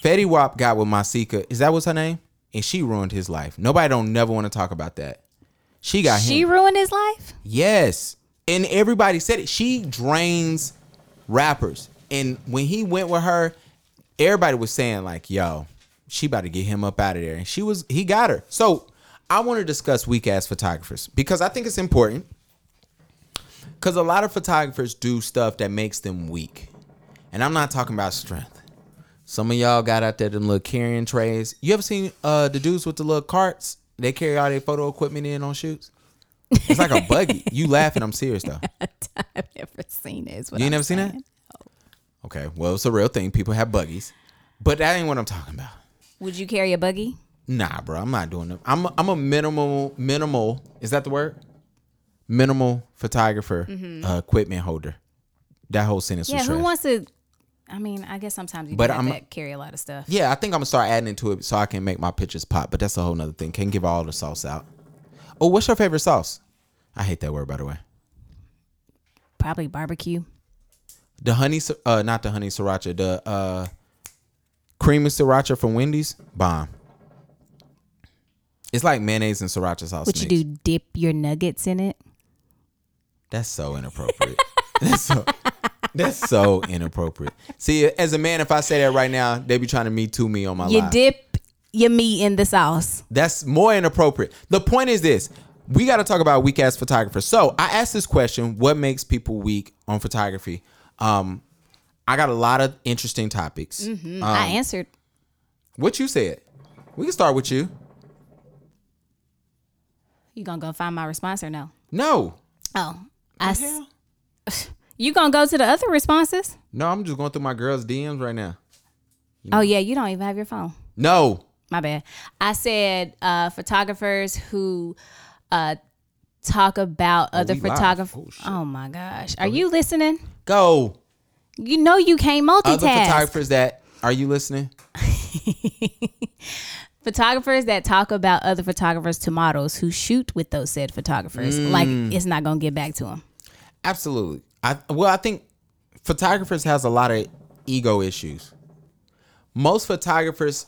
Fetty Wap got with Masika. Is that what's her name? And she ruined his life. Nobody don't never want to talk about that. She got She him. ruined his life. Yes. And everybody said it. She drains rappers. And when he went with her, everybody was saying, like, yo, she about to get him up out of there. And she was, he got her. So I want to discuss weak ass photographers because I think it's important. Because a lot of photographers do stuff that makes them weak. And I'm not talking about strength. Some of y'all got out there them little carrying trays. You ever seen uh the dudes with the little carts? They carry all their photo equipment in on shoots. It's like a buggy. You laughing? I'm serious though. I've never seen it. You ain't I'm never seen saying. that? Okay, well it's a real thing. People have buggies, but that ain't what I'm talking about. Would you carry a buggy? Nah, bro, I'm not doing them. I'm a, I'm a minimal minimal. Is that the word? Minimal photographer, uh, equipment holder. That whole sentence Mm-hmm. Yeah. was Who trash. wants to? I mean, I guess sometimes you But but I'm- to carry a lot of stuff. Yeah, I think I'm gonna start adding into it so I can make my pictures pop. But that's a whole nother thing. Can't give all the sauce out. Oh, what's your favorite sauce? I hate that word by the way. Probably barbecue. The honey, uh, not the honey sriracha. The uh, creamy sriracha from Wendy's, bomb. It's like mayonnaise and sriracha sauce. What you do? Dip your nuggets in it? That's so inappropriate. that's so. That's so inappropriate. See, as a man, if I say that right now, they be trying to me to me on my You live. dip your meat in the sauce. That's more inappropriate. The point is this: we got to talk about weak ass photographers. So I asked this question: What makes people weak on photography? Um, I got a lot of interesting topics. I Um, answered. What you said? We can start with you. You gonna go find my response or no? No, Oh, I. s- hell? You gonna go to the other responses? no, I'm just going through my girls' DMs right now. Oh yeah, you don't even have your phone. No, My bad. I said uh, photographers who uh, talk about other photographers. Oh. Oh, my gosh, are you listening? Go. You know you can't multitask. Other photographers that are you listening? photographers that talk about other photographers to models who shoot with those said photographers. Like Mm. it's not gonna get back to them. Absolutely. I well, I think photographers has a lot of ego issues. Most photographers,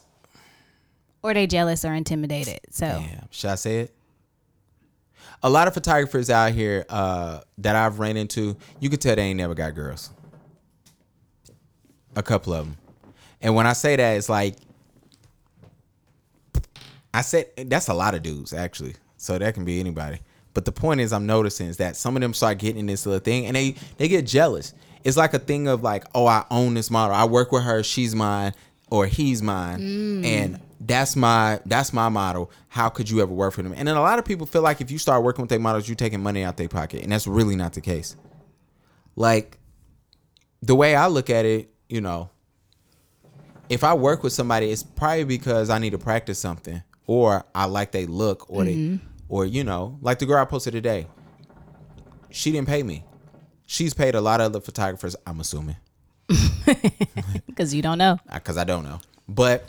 Or they jealous or intimidated. So damn, should I say it? A lot of photographers out here uh, that I've ran into, you can tell they ain't never got girls. A couple of them, and when I say that, it's like I said that's a lot of dudes actually. So that can be anybody. But the point is, I'm noticing is that some of them start getting in this little thing, and they they get jealous. It's like a thing of like, oh, I own this model. I work with her. She's mine, or he's mine, and that's my that's my model. How could you ever work for them? And then a lot of people feel like if you start working with their models, you're taking money out their pocket, and that's really not the case. Like the way I look at it, you know, if I work with somebody, it's probably because I need to practice something, or I like they look, or they, mm-hmm. or you know, like the girl I posted today. She didn't pay me. She's paid a lot of other photographers. I'm assuming Because you don't know. because I don't know. But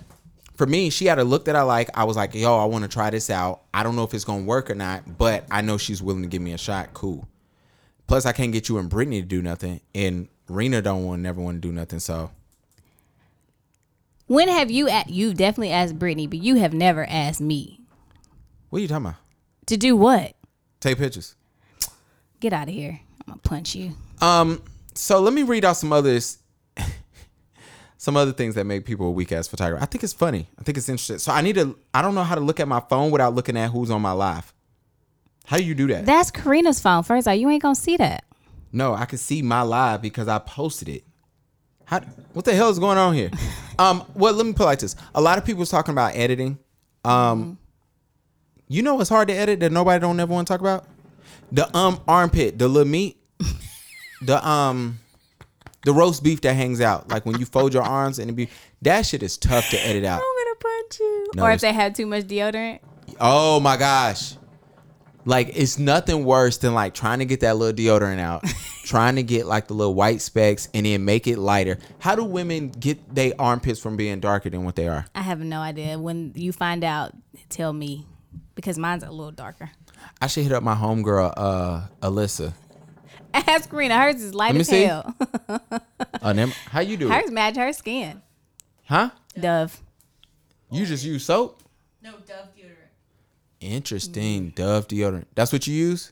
for me, she had a look that I like. I was like, yo, I want to try this out. I don't know if it's gonna work or not, but I know she's willing to give me a shot. Cool. Plus, I can't get you and Brittany to do nothing, and Rena don't want never want to do nothing. So When have you at you definitely asked Brittany, but you have never asked me what are you talking about? to do what? Take pictures. Get out of here. I'm gonna punch you. Um, so let me read out some others, some other things that make people a weak ass photographer. I think it's funny. I think it's interesting. So I need to. I don't know how to look at my phone without looking at who's on my live. How do you do that? That's Karina's phone. First of all, you ain't gonna see that. No, I can see my live because I posted it. How? What the hell is going on here? um. Well, let me put like this. A lot of people was talking about editing. Um. You know it's hard to edit that nobody don't ever want to talk about? The um armpit, the little meat, the um, the roast beef that hangs out. Like when you fold your arms and it be that shit is tough to edit out. I'm gonna punch you. No, or if they have too much deodorant. Oh my gosh. Like it's nothing worse than like trying to get that little deodorant out, trying to get like the little white specks and then make it lighter. How do women get their armpits from being darker than what they are? I have no idea. When you find out, tell me because mine's a little darker. I should hit up my homegirl, uh, Alyssa. Ask Karina. Hers is light me as see. hell. Uh, nem- how you do Hers it? match her skin. Huh? Dove. You just use soap? No, Dove deodorant. Interesting. Dove deodorant. That's what you use?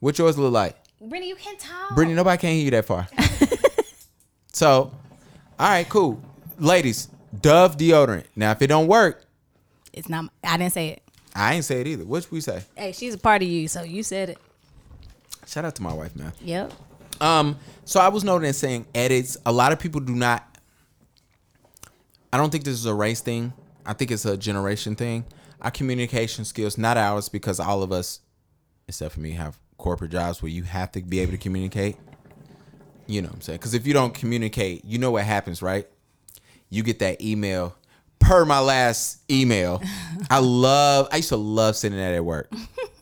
What yours look like? Brittany, you can't talk. Brittany, nobody can hear you that far. so, all right, cool. Ladies, Dove deodorant. Now, if it don't work, It's not. I didn't say it. I ain't say it either. What we say? Hey, she's a part of you, so you said it. Shout out to my wife, man. Yep. Um, so I was noting saying edits. A lot of people do not. I don't think this is a race thing. I think it's a generation thing. Our communication skills, not ours, because all of us, except for me, have corporate jobs where you have to be able to communicate. You know what I'm saying? Because if you don't communicate, you know what happens, right? You get that email. Per my last email, I love. I used to love sending that at work.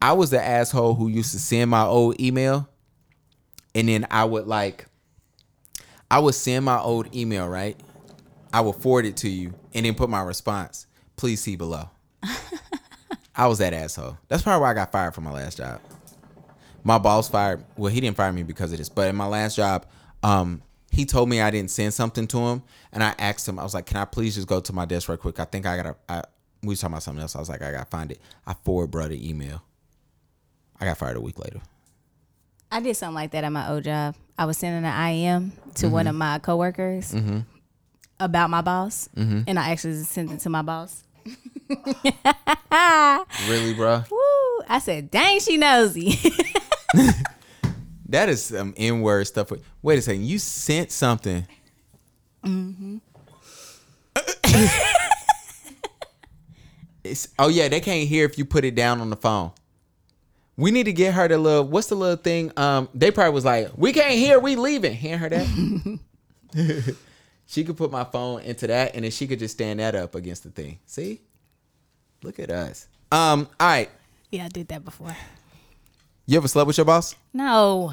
I was the asshole who used to send my old email and then I would like I would send my old email, right? I would forward it to you and then put my response. Please see below. I was that asshole. That's probably why I got fired from my last job. My boss fired well, he didn't fire me because of this, but in my last job, um, he told me I didn't send something to him, and I asked him, I was like, Can I please just go to my desk right quick? I think I gotta I we was talking about something else. I was like, I gotta find it. I forward bro the email. I got fired a week later. I did something like that at my old job. I was sending an IM to one mm-hmm. of my coworkers mm-hmm. about my boss, mm-hmm. and I actually sent it to my boss. Really, bro? Woo! I said, "Dang, she nosy." That is some N word stuff. Wait a second. You sent something. it's, oh yeah, they can't hear if you put it down on the phone. We need to get her the little. What's the little thing? Um, they probably was like, "We can't hear. We leaving." Hand her that. she could put my phone into that, and then she could just stand that up against the thing. See, look at us. Um, all right. yeah, I did that before. You ever slept with your boss? No,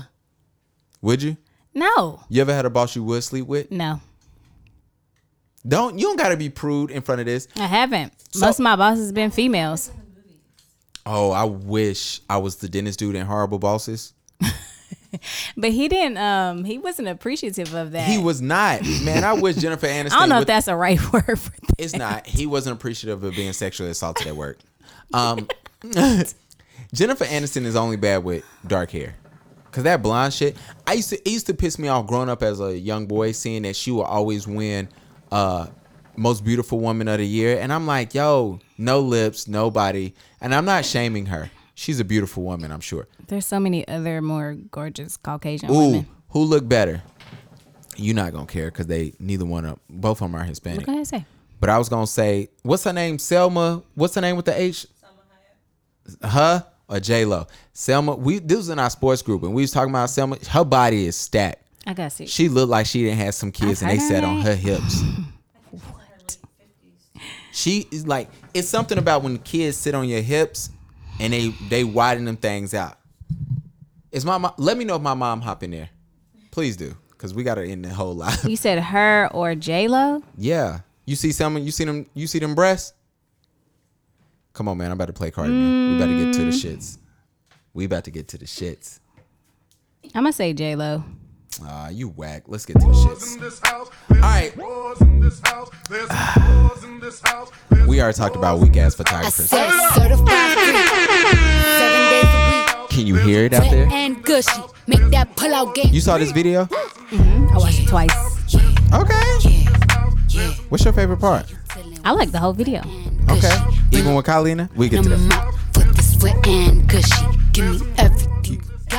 Would you? no, You ever had a boss you would sleep with? no. Don't you don't gotta be prude in front of this. I haven't. Most of my bosses have been females. Oh, I wish I was the dentist dude in Horrible Bosses. But he didn't. Um, he wasn't appreciative of that. He was not. Man, I wish Jennifer Aniston. I don't know would- if that's a right word for that. It's not. He wasn't appreciative of being sexually assaulted at work. Um, Jennifer Aniston is only bad with dark hair. Cause that blonde shit, I used to it used to piss me off growing up as a young boy, seeing that she would always win uh most beautiful woman of the year, and I'm like, yo, no lips, nobody, and I'm not shaming her. She's a beautiful woman, I'm sure. There's so many other more gorgeous Caucasian women. Ooh, women. who look better? You're not gonna care because they neither one of both of them are Hispanic. What can I say? But I was gonna say, what's her name? Selma. What's her name with the H? huh or J Lo? Selma. We this was in our sports group, and we was talking about Selma. Her body is stacked. I got to see. She looked like she didn't have some kids, and they sat on her hips. She is like it's something about when kids sit on your hips and they they widen them things out. Is my mom? Let me know if my mom hop in there, please do, because we got her in the whole live. You said her or J Lo? Yeah. You see someone you see them you see them breasts? Come on, man. I'm about to play card. man. We about to get to the mm. shits. We about to get to the shits. I'm gonna say J Lo. Ah, you whack. Let's get to the shits. All right. We already talked about weak ass photographers. said certified free. Seven days a week. Can you hear it out there? and gushy. Make that pull out game. You saw this video? I watched it twice. Okay. What's your favorite part? I like the whole video. Okay. Even with Kylina? We get to Number that.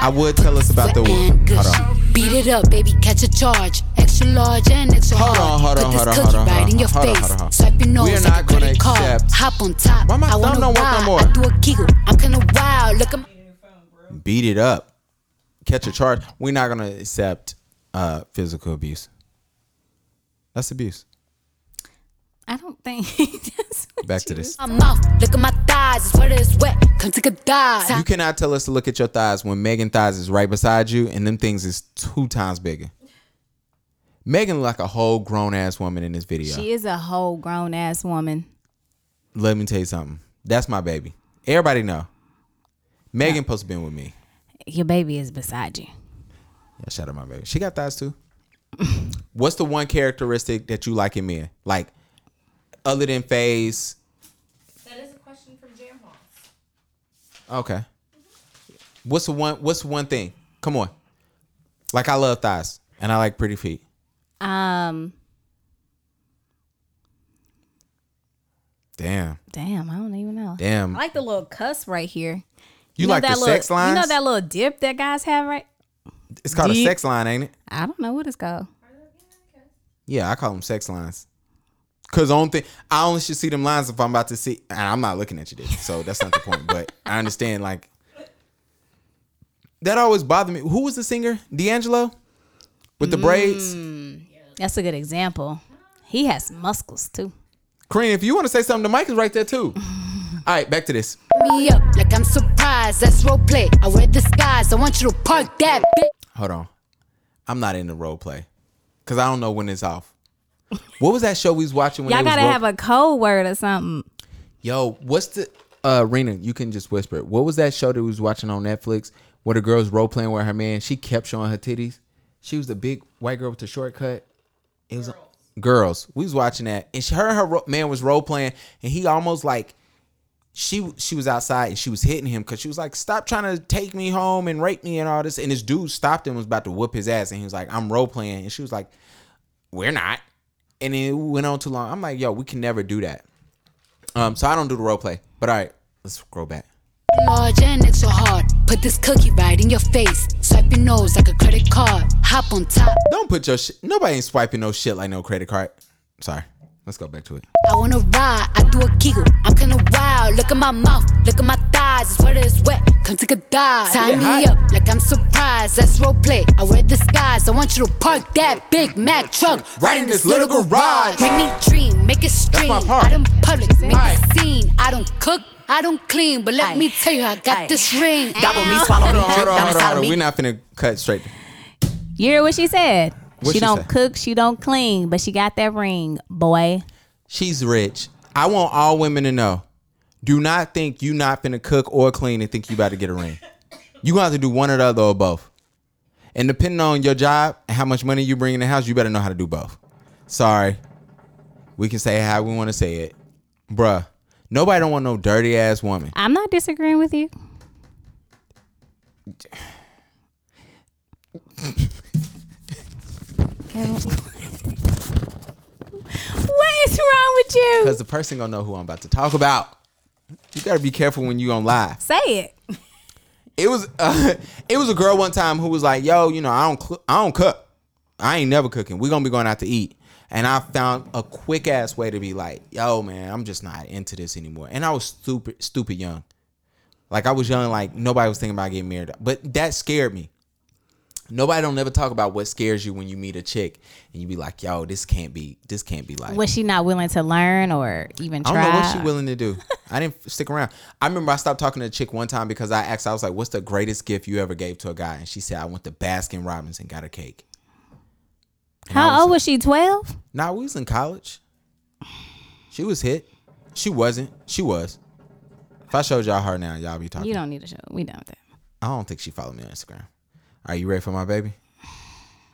I would tell us about the hold on. Beat it up, baby, catch a charge. Extra large and extra Hold hard. on, hold on, Put this hold on, cookie right in your hold face. on. Swipe your nose We are like not a gonna credit card. accept- Hop on top. Why my I thumb wanna don't work no more? I do a giggle. I'm kinda wild. Look, I'm Beat it up. Catch a charge. We're not gonna accept uh physical abuse. That's abuse. I don't think that's what Back to this. my mouth. Look at my thighs. It's wet as wet. Come take a dive. You cannot tell us to look at your thighs when Megan thighs is right beside you and them things is two times bigger. Megan look like a whole grown ass woman in this video. She is a whole grown ass woman. Let me tell you something. That's my baby. Everybody know. Megan supposed to been with me. Your baby is beside you. Yeah, shout out my baby. She got thighs too. What's the one characteristic that you like in men? Like other than face. That is a question from Jam Moss. Okay. What's the one what's one thing? Come on. Like I love thighs and I like pretty feet. Um, Damn. damn, I don't even know. Damn. I like the little cuss right here. You, know like the that little, sex lines? You know that little dip that guys have, right? it's called deep- a sex line, ain't it? I don't know what it's called. Yeah, I call them sex lines. Cause the only thing I only should see them lines if I'm about to see, and I'm not looking at you, dude. So that's not the point. But I understand, like that always bothered me. Who was the singer? D'Angelo with the braids. Mm. That's a good example. He has muscles too. Kareem, if you want to say something, the mic is right there too. All right, back to this. me up like I'm surprised. That's role play. I wear disguise. I want you to park that bitch. Hold on, I'm not in the role play because I don't know when it's off. What was that show we was watching? When Y'all gotta have a code word or something. Yo, what's the uh Rena, you can just whisper it. What was that show that we was watching on Netflix where the girl's role playing with her man? She kept showing her titties. She was the big white girl with the shortcut. It was girls. We was watching that, and she, her and her ro- man was role playing, and he almost like she she was outside and she was hitting him because she was like, "Stop trying to take me home and rape me and all this." And this dude stopped him, and was about to whoop his ass, and he was like, "I'm role playing," and she was like, "We're not." And then it went on too long. I'm like, "Yo, we can never do that." Um, so I don't do the role play. But all right, let's scroll back. Large and extra hard. Put this cookie right in your face. Swipe your nose like a credit card. Hop on top. Don't put your shit. Nobody ain't swiping no shit like no credit card. Sorry. Let's go back to it. I wanna ride. I do a giggle. I'm kinda wild. Look at my mouth. Look at my thighs. It's wet it's wet. Come take a dive. Tie me up like I'm surprised. That's role play. I wear disguise. I want you to park that Big Mac truck Right in this little garage. Make me dream. Make it stream. I don't public. Make Alright. a scene. I don't cook. I don't clean. But let me tell you, I got this ring. Gobble me, swallow me, drip hold on, down hold the on, side hold of on. me. We're not finna cut straight. You hear what she said? What she she don't say? cook, she don't clean, but she got that ring, boy. She's rich. I want all women to know. Do not think you not finna cook or clean and think you about to get a ring. You gonna have to do one or the other or both. And depending on your job and how much money you bring in the house, you better know how to do both. Sorry. We can say how we want to say it. Bruh. Nobody don't want no dirty ass woman. I'm not disagreeing with you. Kevin. what is is wrong with you? Because the person gonna know who I'm about to talk about. You gotta be careful when you on live. Say it. It was uh, it was a girl one time who was like, "Yo, you know, I don't cl- I don't cook. I ain't never cooking. We gonna be going out to eat." And I found a quick ass way to be like, "Yo, man, I'm just not into this anymore." And I was stupid stupid young. Like I was young, like nobody was thinking about getting married, but that scared me. Nobody don't ever talk about what scares you when you meet a chick and you be like, "Yo, this can't be, this can't be like." Was she not willing to learn or even I try? don't know what she willing to do. I didn't stick around. I remember I stopped talking to a chick one time because I asked, I was like, "What's the greatest gift you ever gave to a guy?" And she said, "I went to Baskin Robbins and got a cake." And I How old like, was she? Twelve. Nah, we was in college. She was hit. She wasn't. She was. If I showed y'all her now, y'all be talking. You don't need to show. We done with that. I don't think she followed me on Instagram. Are you ready for my baby?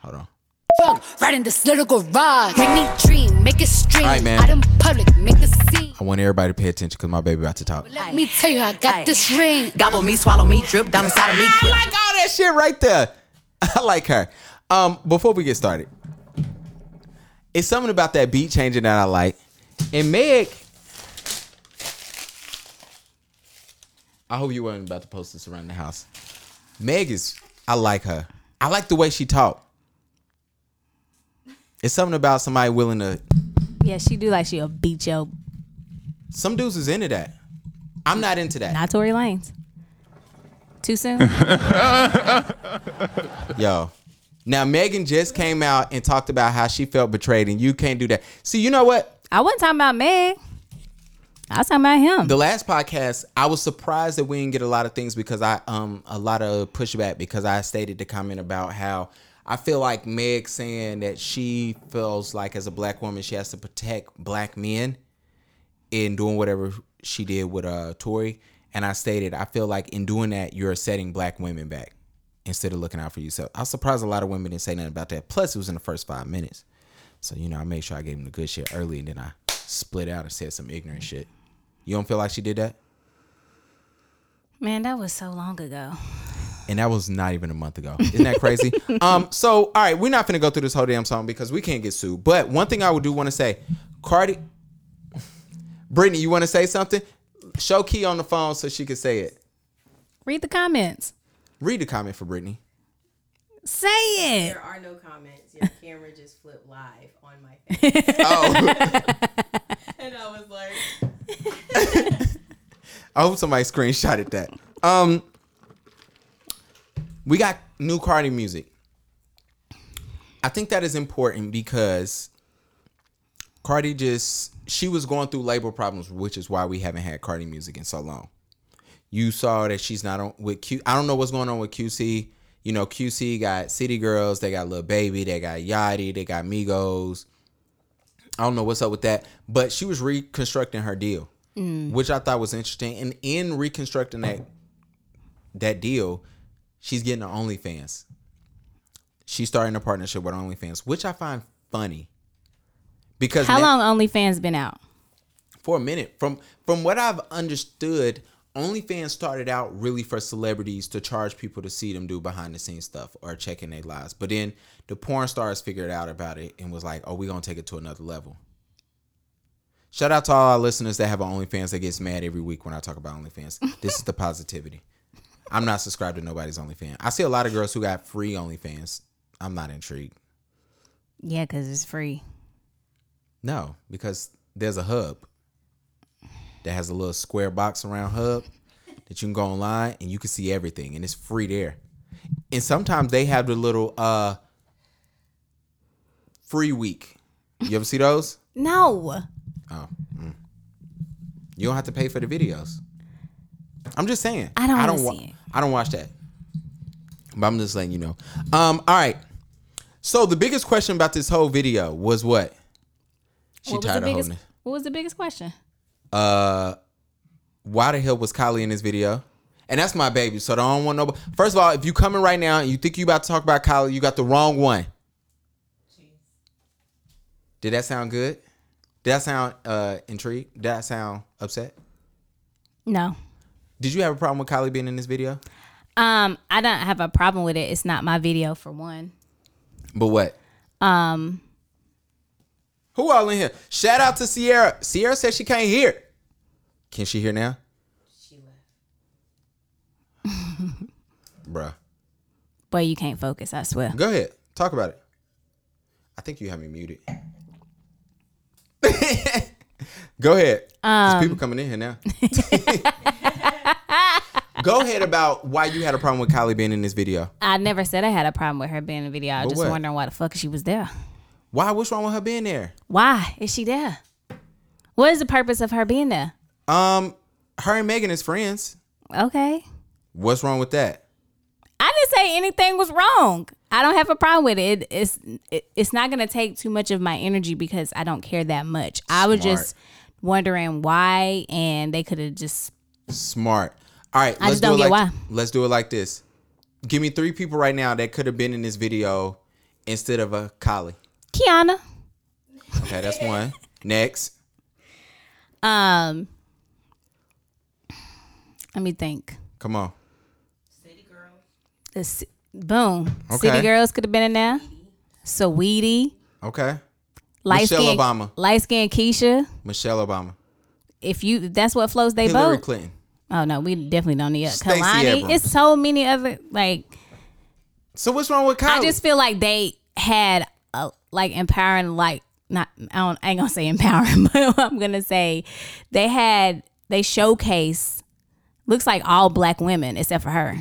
Hold on. Fuck, right in this little garage. Make me dream, make it stream. Alright, man. Out in public, make the scene. I want everybody to pay attention because my baby about to talk. Let me tell you, I got this ring. Gobble me, swallow me, drip down inside of me. I like all that shit right there. I like her. Um, before we get started, it's something about that beat changing that I like. And Meg, I hope you weren't about to post this around the house. Meg is, I like her. I like the way she talk. It's something about somebody willing to. Yeah, she do like she'll beat your Some dudes is into that. I'm not into that. not Tory Lanez. Too soon. Yo. Now Megan just came out and talked about how she felt betrayed, and you can't do that. See, you know what? I wasn't talking about Meg. I was talking about him. The last podcast, I was surprised that we didn't get a lot of things because I um a lot of pushback because I stated the comment about how I feel like Meg saying that she feels like as a black woman she has to protect black men in doing whatever she did with uh Tory. And I stated I feel like in doing that you're setting black women back instead of looking out for yourself. I was surprised a lot of women didn't say nothing about that. Plus it was in the first five minutes. So, you know, I made sure I gave them the good shit early and then I split out and said some ignorant shit. You don't feel like she did that? Man, that was so long ago. And that was not even a month ago. Isn't that crazy? um, so all right, we're not gonna go through this whole damn song because we can't get sued. But one thing I would do want to say, Cardi Brittany, you wanna say something? Show Key on the phone so she can say it. Read the comments. Read the comment for Brittany. Say it. There are no comments. Your camera just flipped live on my face. Oh, and I was like, I hope somebody screenshotted that. Um, we got new Cardi music. I think that is important because Cardi just she was going through labor problems, which is why we haven't had Cardi music in so long. You saw that she's not on with Q. I don't know what's going on with QC. You know, QC got City Girls, they got Lil Baby, they got Yachty, they got Migos. I don't know what's up with that, but she was reconstructing her deal, mm. which I thought was interesting. And in reconstructing that that deal, she's getting her OnlyFans. She's starting a partnership with OnlyFans, which I find funny. Because How now- long OnlyFans been out? for a minute. From from what I've understood, OnlyFans started out really for celebrities to charge people to see them do behind the scenes stuff or checking their lives. But then the porn stars figured out about it and was like, "Oh, we're gonna take it to another level." Shout out to all our listeners that have an OnlyFans that gets mad every week when I talk about OnlyFans. this is the positivity. I'm not subscribed to nobody's OnlyFans. I see a lot of girls who got free OnlyFans. I'm not intrigued. Yeah, because it's free. No, because there's a hub that has a little square box around hub that you can go online and you can see everything and it's free there. And sometimes they have the little uh free week. You ever see those? No. Oh. mm. You don't have to pay for the videos. I'm just saying. I don't I don't see it. I don't watch that. But I'm just letting you know. Um, all right. So the biggest question about this whole video was what? She what was the tired of biggest? holding it. What was the biggest question? Uh why the hell was Kylie in this video? And that's my baby, so I don't want no. First of all, if you coming right now and you think you about to talk about Kylie, you got the wrong one. Did that sound good? Did that sound uh intrigued? Did that sound upset? No. Did you have a problem with Kylie being in this video? Um, I don't have a problem with it. It's not my video for one. But what? Um, Who all in here? Shout out to Sierra. Sierra said she can't hear. Can she hear now? She left. Bruh. Boy, you can't focus. I swear. Go ahead. Talk about it. I think you have me muted. Go ahead. There's people um. coming in here now. Go ahead about why you had a problem with Kylie being in this video. I never said I had a problem with her being in the video. I was But just what? wondering why the fuck she was there. Why? What's wrong with her being there? Why is she there? What is the purpose of her being there? Um, her and Megan is friends. Okay. What's wrong with that? I didn't say anything was wrong. I don't have a problem with it. It's it, it's not gonna take too much of my energy because I don't care that much. I was Smart. just wondering why, and they could have just. Smart. All right, I let's just don't do it get like why. let's do it like this. Give me three people right now that could have been in this video instead of a Kylie. Kiana. Okay, that's one. Next. Um. Let me think. Come on. City The ci- boom. Okay. City girls could have been in there. Saweetie. Okay. Light Michelle skin, Obama. Light skin Keisha. Michelle Obama. If you, that's what floats they both. Hillary boat. Clinton. Oh no, we definitely don't need it. Stacey Kehlani. Abrams. It's so many other like. So what's wrong with Kylie? I just feel like they had a, like empowering, like not. I don't. I ain't gonna say empowering, but I'm gonna say they had they showcase. Looks like all black women except for her.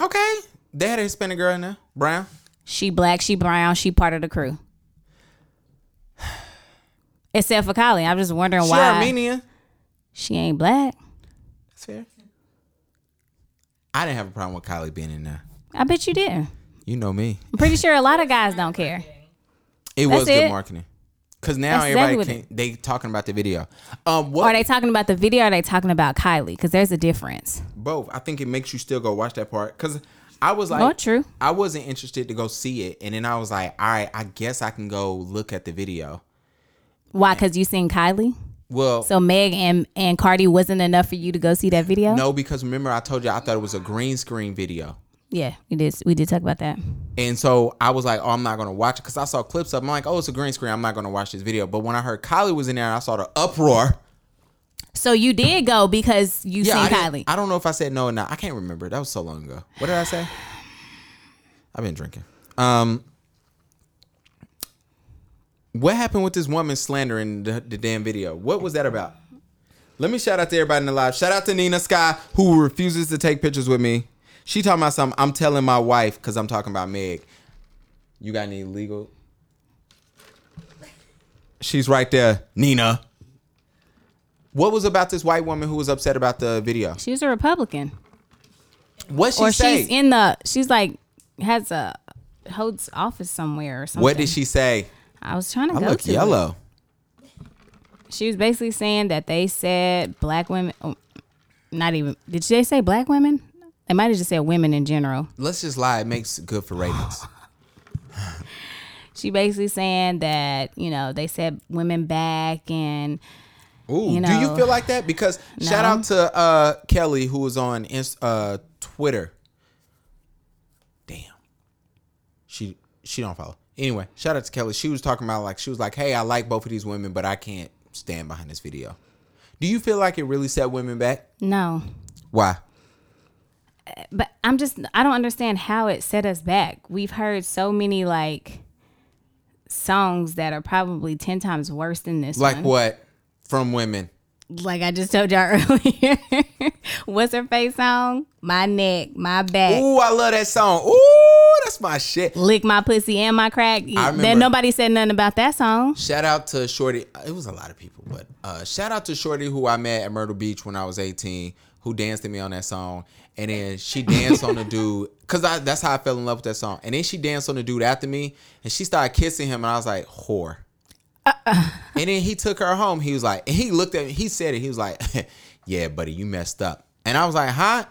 okay. They had a Hispanic girl in there. Brown. She black, she brown, she part of the crew. Except for Kylie. I'm just wondering She why Armenian. she ain't black. That's fair. I didn't have a problem with Kylie being in there. I bet you didn't. You know me. I'm pretty sure a lot of guys don't care. It That's was good it. marketing. Cause now That's everybody what can, they talking about the video. Um, what Are they talking about the video or are they talking about Kylie? Because there's a difference. both? I think it makes you still go watch that part. Cause I was like, Oh, true. I wasn't interested to go see it, and then I was like, all right, I guess I can go look at the video. Why? Because you seen Kylie? Well, So Meg and, and Cardi wasn't enough for you to go see that video? no, because remember I told you I thought it was a green screen video. Yeah, we did. We did talk about that. And so I was like, oh, I'm not gonna watch it because I saw clips of. it. I'm like, oh, it's a green screen. I'm not gonna watch this video. But when I heard Kylie was in there, and I saw the uproar. So you did go because you I, seen didn't- Kylie. I don't know if I said no or not. I can't remember. That was so long ago. What did I say? I've been drinking. Um, what happened with this woman slandering the, the damn video? What was that about? Let me shout out to everybody in the live. Shout out to Nina Sky who refuses to take pictures with me. She talking about something. I'm telling my wife because I'm talking about Meg. You got any legal? She's right there, Nina. What was about this white woman who was upset about the video? She's a Republican, What she or say? she's in the. She's like has a holds office somewhere or something. what did she say? I was trying to I go look to it. yellow. She was basically saying that they said black women. oh, Not even. Did they say black women? They might have just said women in general. Let's just lie. It makes it good for ratings. She basically saying that you know they said women back and Ooh, You do you feel like that? Because shout out to uh, Kelly who was on Inst- uh, Twitter. Damn, she she don't follow. Anyway, shout out to Kelly. She was talking about like she was like, "Hey, I like both of these women, but I can't stand behind this video." Do you feel like it really set women back? no. Why? But I'm just I don't understand how it set us back. We've heard so many like songs that are probably ten times worse than this. Like one. what? From women. Like I just told y'all earlier. What's her face song? My neck, my back. Ooh, I love that song. Ooh, that's my shit. Lick my pussy and my crack. Then nobody said nothing about that song. Shout out to Shorty. It was a lot of people, but uh, shout out to Shorty who I met at Myrtle Beach when I was 18, who danced to me on that song. And then she danced on the dude, cause I, that's how I fell in love with that song. And then she danced on the dude after me, and she started kissing him, and I was like, whore. And then he took her home. He was like, and he looked at me. He said it. He was like, "Yeah, buddy, you messed up." And I was like, "Huh?"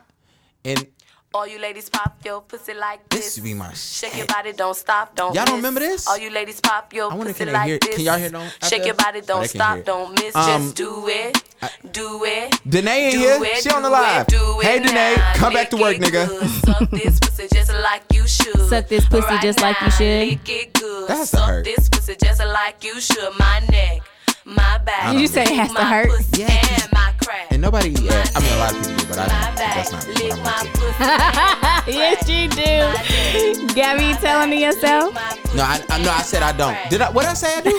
And All you ladies pop your pussy like this. This should be my shit. Shake your body, don't stop, don't Y'all don't miss. remember this? All you ladies pop your I wonder, pussy can they like hear- this. can y'all hear them out Shake there? your body, Oh, don't they stop, don't miss. Um, Just do it, do it. Danae in do here. it, She on the do live. It, do Hey, it Danae, come back to work, it nigga. Suck this pussy just like you should. Suck this pussy Right just like you should. Lick it good. That Suck hurt. this pussy just like you should. My neck, my back. Did you say it has to hurt? pussy Yeah, 'cause- and my crack. And nobody, yeah, I mean, a lot of people do, but I my don't. back. That's not what I'm my into. yes, you do. Gabby, you telling me yourself? No, I, I no, I said I don't. Did I? What I say I do?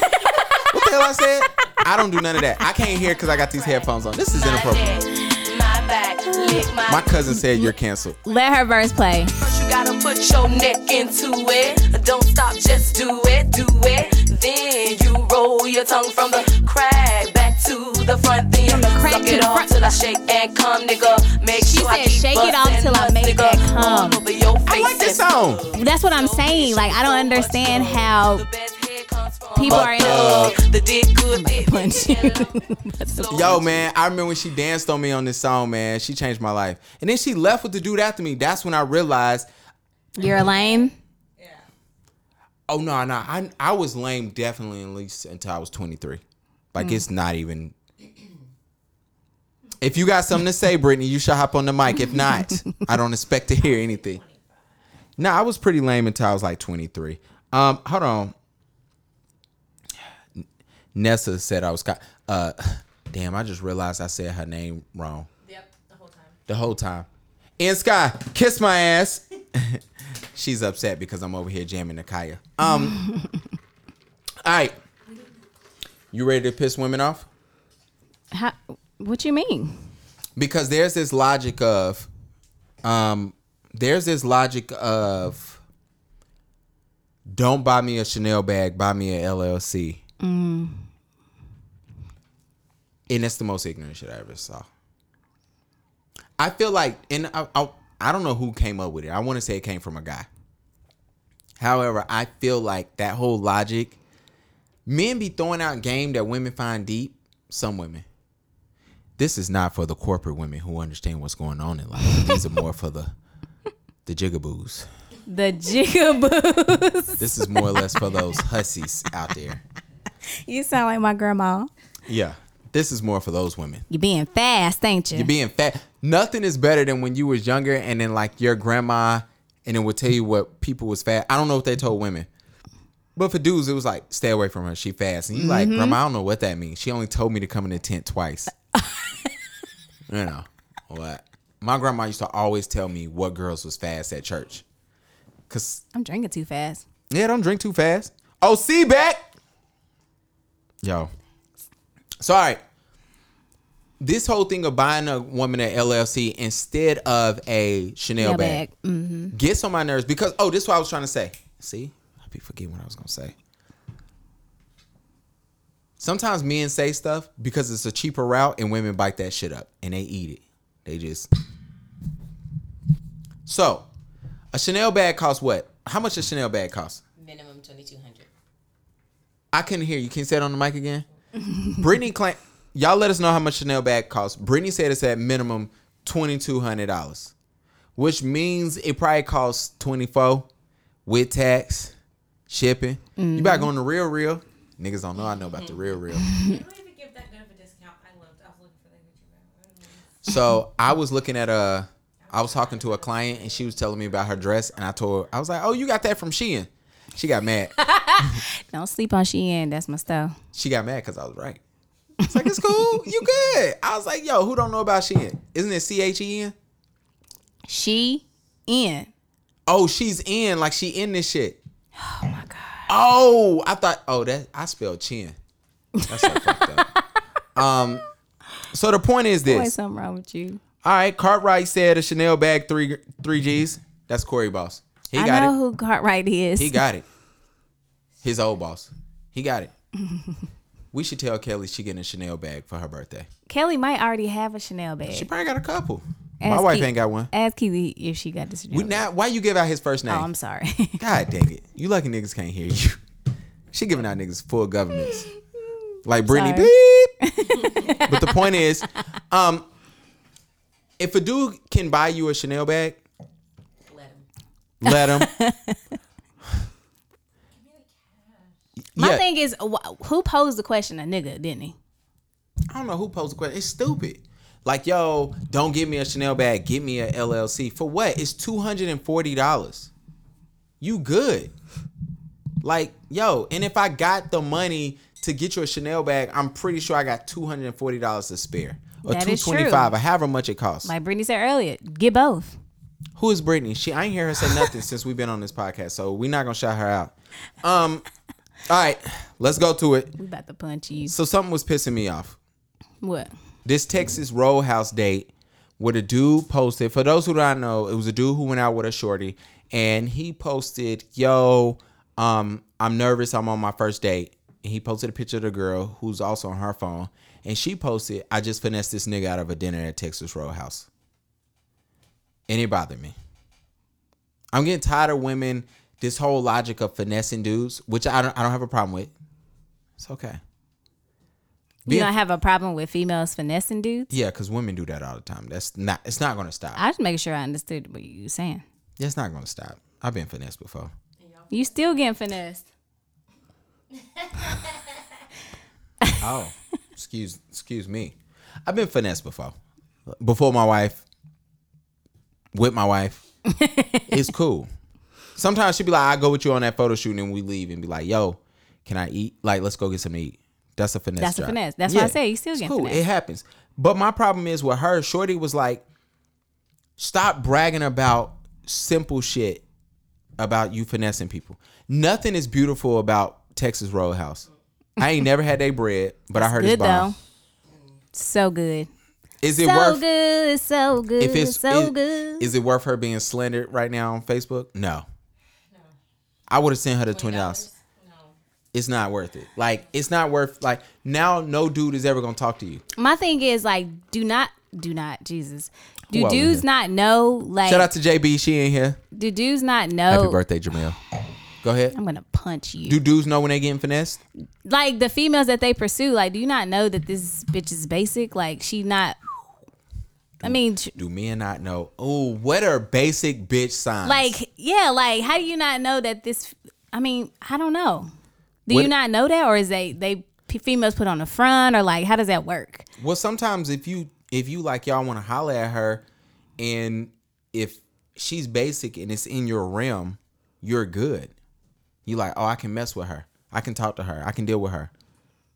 what the hell I said? I don't do none of that. I can't hear because I got these headphones on. This is inappropriate. My back, lick my My cousin said you're canceled. Let her verse play. First you gotta put your neck into it. Don't stop, just do it, do it. Then you roll your tongue from the crack back to the front. Then From the crack suck to it the off front. till I shake and come, nigga. Make She sure I said, keep "Shake it off bustin' till I nuts, make nigga, that come." over your I like this song. That's what I'm saying. Like, I don't understand how The best head comes from people are in a uh, the dick good punch you. Yo, man, I remember when she danced on me on this song, man. She changed my life. And then she left with the dude after me. That's when I realized, You're lame. Yeah. Oh no, no, I I was lame definitely at least until I was 23. Like it's not even. If you got something to say, Brittany, you should hop on the mic. If not, I don't expect to hear anything. No, I was pretty lame until I was like 23. Um, hold on. Nessa said I was. co- Uh, damn, I just realized I said her name wrong. Yep, the whole time. the whole time. And Sky, kiss my ass. She's upset because I'm over here jamming the Kaya. Um, all right. You ready to piss women off? How, what you mean? Because there's this logic of, um, there's this logic of, don't buy me a Chanel bag, buy me a LLC. And it's the most ignorant shit I ever saw. I feel like, and I, I, I don't know who came up with it. I want to say it came from a guy. However, I feel like that whole logic, men be throwing out game that women find deep. Some women. This is not for the corporate women who understand what's going on in life. These are more for the the jigaboos. The jigaboos. This is more or less for those hussies out there. you sound like my grandma. Yeah. This is more for those women. You're being fast, ain't you? You're being fat. Nothing is better than when you was younger and then like your grandma and it would tell you what people was fat. I don't know what they told women. But for dudes, it was like, stay away from her. She fast. And you like, grandma, I don't know what that means. She only told me to come in the tent twice. you know. What? My grandma used to always tell me what girls was fast at church. Cause I'm drinking too fast. yeah, don't drink too fast. Oh, see back. Yo. So all right. This whole thing of buying a woman an LLC instead of a Chanel Yeah, bag, bag. Mm-hmm. gets on my nerves because oh, this is what I was trying to say. See, be forgetting what I was gonna say. Sometimes men say stuff because it's a cheaper route, and women bite that shit up and they eat it. They just so a Chanel bag costs what? How much a Chanel bag cost? Minimum twenty two hundred. I couldn't hear you. Can you say it on the mic again? Brittany claim y'all let us know how much Chanel bag costs. Brittany said it's at minimum twenty two hundred dollars, which means it probably costs twenty four with tax, shipping. You mm-hmm. better go on the real real. Niggas don't know I know about the real real. They don't even give that good of a discount. I looked. I was looking for that Gucci bag. So I was looking at a, I was talking to a client and she was telling me about her dress and I told her I was like, oh, you got that from Shein. She got mad. Don't sleep on Shein. That's my stuff. She got mad because I was right. It's like it's cool. You good? I was like, yo, who don't know about Shein? Isn't it C H E N? She in. Oh, she's in. Like she in this shit. Oh my god. Oh, I thought. Oh, that I spelled chin. That's so fucked up. Um. So the point is Boy, this. something wrong with you. All right, Cartwright said a Chanel bag three three G's. That's Corey Boss. He I got know it. who Cartwright is. He got it. His old boss. He got it. we should tell Kelly she getting a Chanel bag for her birthday. Kelly might already have a Chanel bag. She probably got a couple. My wife Ke- ain't got one. Ask Keely if she got this. We now why you give out his first name? Oh, I'm sorry. God dang it. You lucky niggas can't hear you. She giving out niggas full governments. Like Brittany beep. but the point is, um, if a dude can buy you a Chanel bag, Let him. Let him. My yeah, thing is, wh- who posed the question? A nigga, didn't he? I don't know who posed the question. It's stupid. Like, yo, don't give me a Chanel bag. Give me a LLC. For what? It's two hundred and forty dollars. You good? Like, yo, and if I got the money to get you a Chanel bag, I'm pretty sure I got two hundred and forty dollars to spare, or That two is true. twenty five, or however much it costs. Like Brittany said earlier, get both. Who is Brittany? She I ain't hear her say nothing since we've been on this podcast, so we're not gonna shout her out. Um, all right, let's go to it. We about to punch you. So something was pissing me off. What? This Texas Roadhouse date where the dude posted. For those who don't know, it was a dude who went out with a shorty, and he posted, "Yo, um, I'm nervous. I'm on my first date." And he posted a picture of the girl who's also on her phone, and she posted, "I just finessed this nigga out of a dinner at Texas Roadhouse." And it bothered me. I'm getting tired of women. This whole logic of finessing dudes, which I don't, I don't have a problem with. It's okay. You don't have a problem with females finessing dudes? Yeah, because women do that all the time. That's not. It's not going to stop. I just making sure I understood what you were saying. It's not going to stop. I've been finessed before. You still getting finessed. Oh, excuse excuse me. I've been finessed before. Before my wife. With my wife. it's cool. Sometimes she'd be like, I go with you on that photo shoot and we leave and be like, yo, can I eat? Like, let's go get some to eat. That's a finesse. That's a job. finesse. That's why I say you still It's getting cool. finessed. It happens. But my problem is with her, Shorty was like, stop bragging about simple shit about you finessing people. Nothing is beautiful about Texas Roadhouse. I ain't never had their bread, but I heard it's bomb. though. So good. Is it so worth good. So good. if it's so is, good. is it worth her being slandered right now on Facebook? No. no. I would have sent her the twenty dollars. It's not worth it. Like it's not worth like now no dude is ever gonna talk to you. My thing is like, do not, do not, Jesus. Do dudes not know? Like, Shout out to JB, she ain't here. do dudes not know? Happy birthday, Jamel. Go ahead. I'm gonna punch you. Do dudes know when they getting finessed? like the females that they pursue, like, do you not know that this bitch is basic? Like, she not. I mean, Do men not know? Oh, what are basic bitch signs? like, yeah, like, how do you not know that this? I mean, I don't know. Do What- you not know that, or is they they females put on the front, or like, how does that work? Well, sometimes if you if you like y'all want to holler at her, and if she's basic and it's in your realm, you're good. You like, oh, I can mess with her. I can talk to her. I can deal with her.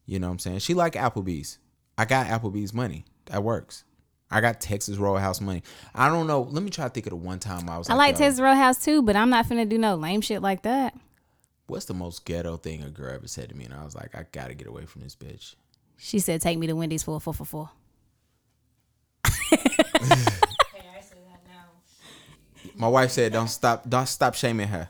You know what I'm saying? She like Applebee's. I got Applebee's money. That works. I got Texas Roadhouse money. I don't know. Let me try to think of the one time I was. I like yo, Texas Roadhouse too, but I'm not finna do no lame shit like that. What's the most ghetto thing a girl ever said to me? And I was like, I gotta get away from this bitch. She said, "Take me to Wendy's for a four for four. My wife said, "Don't stop, don't stop shaming her."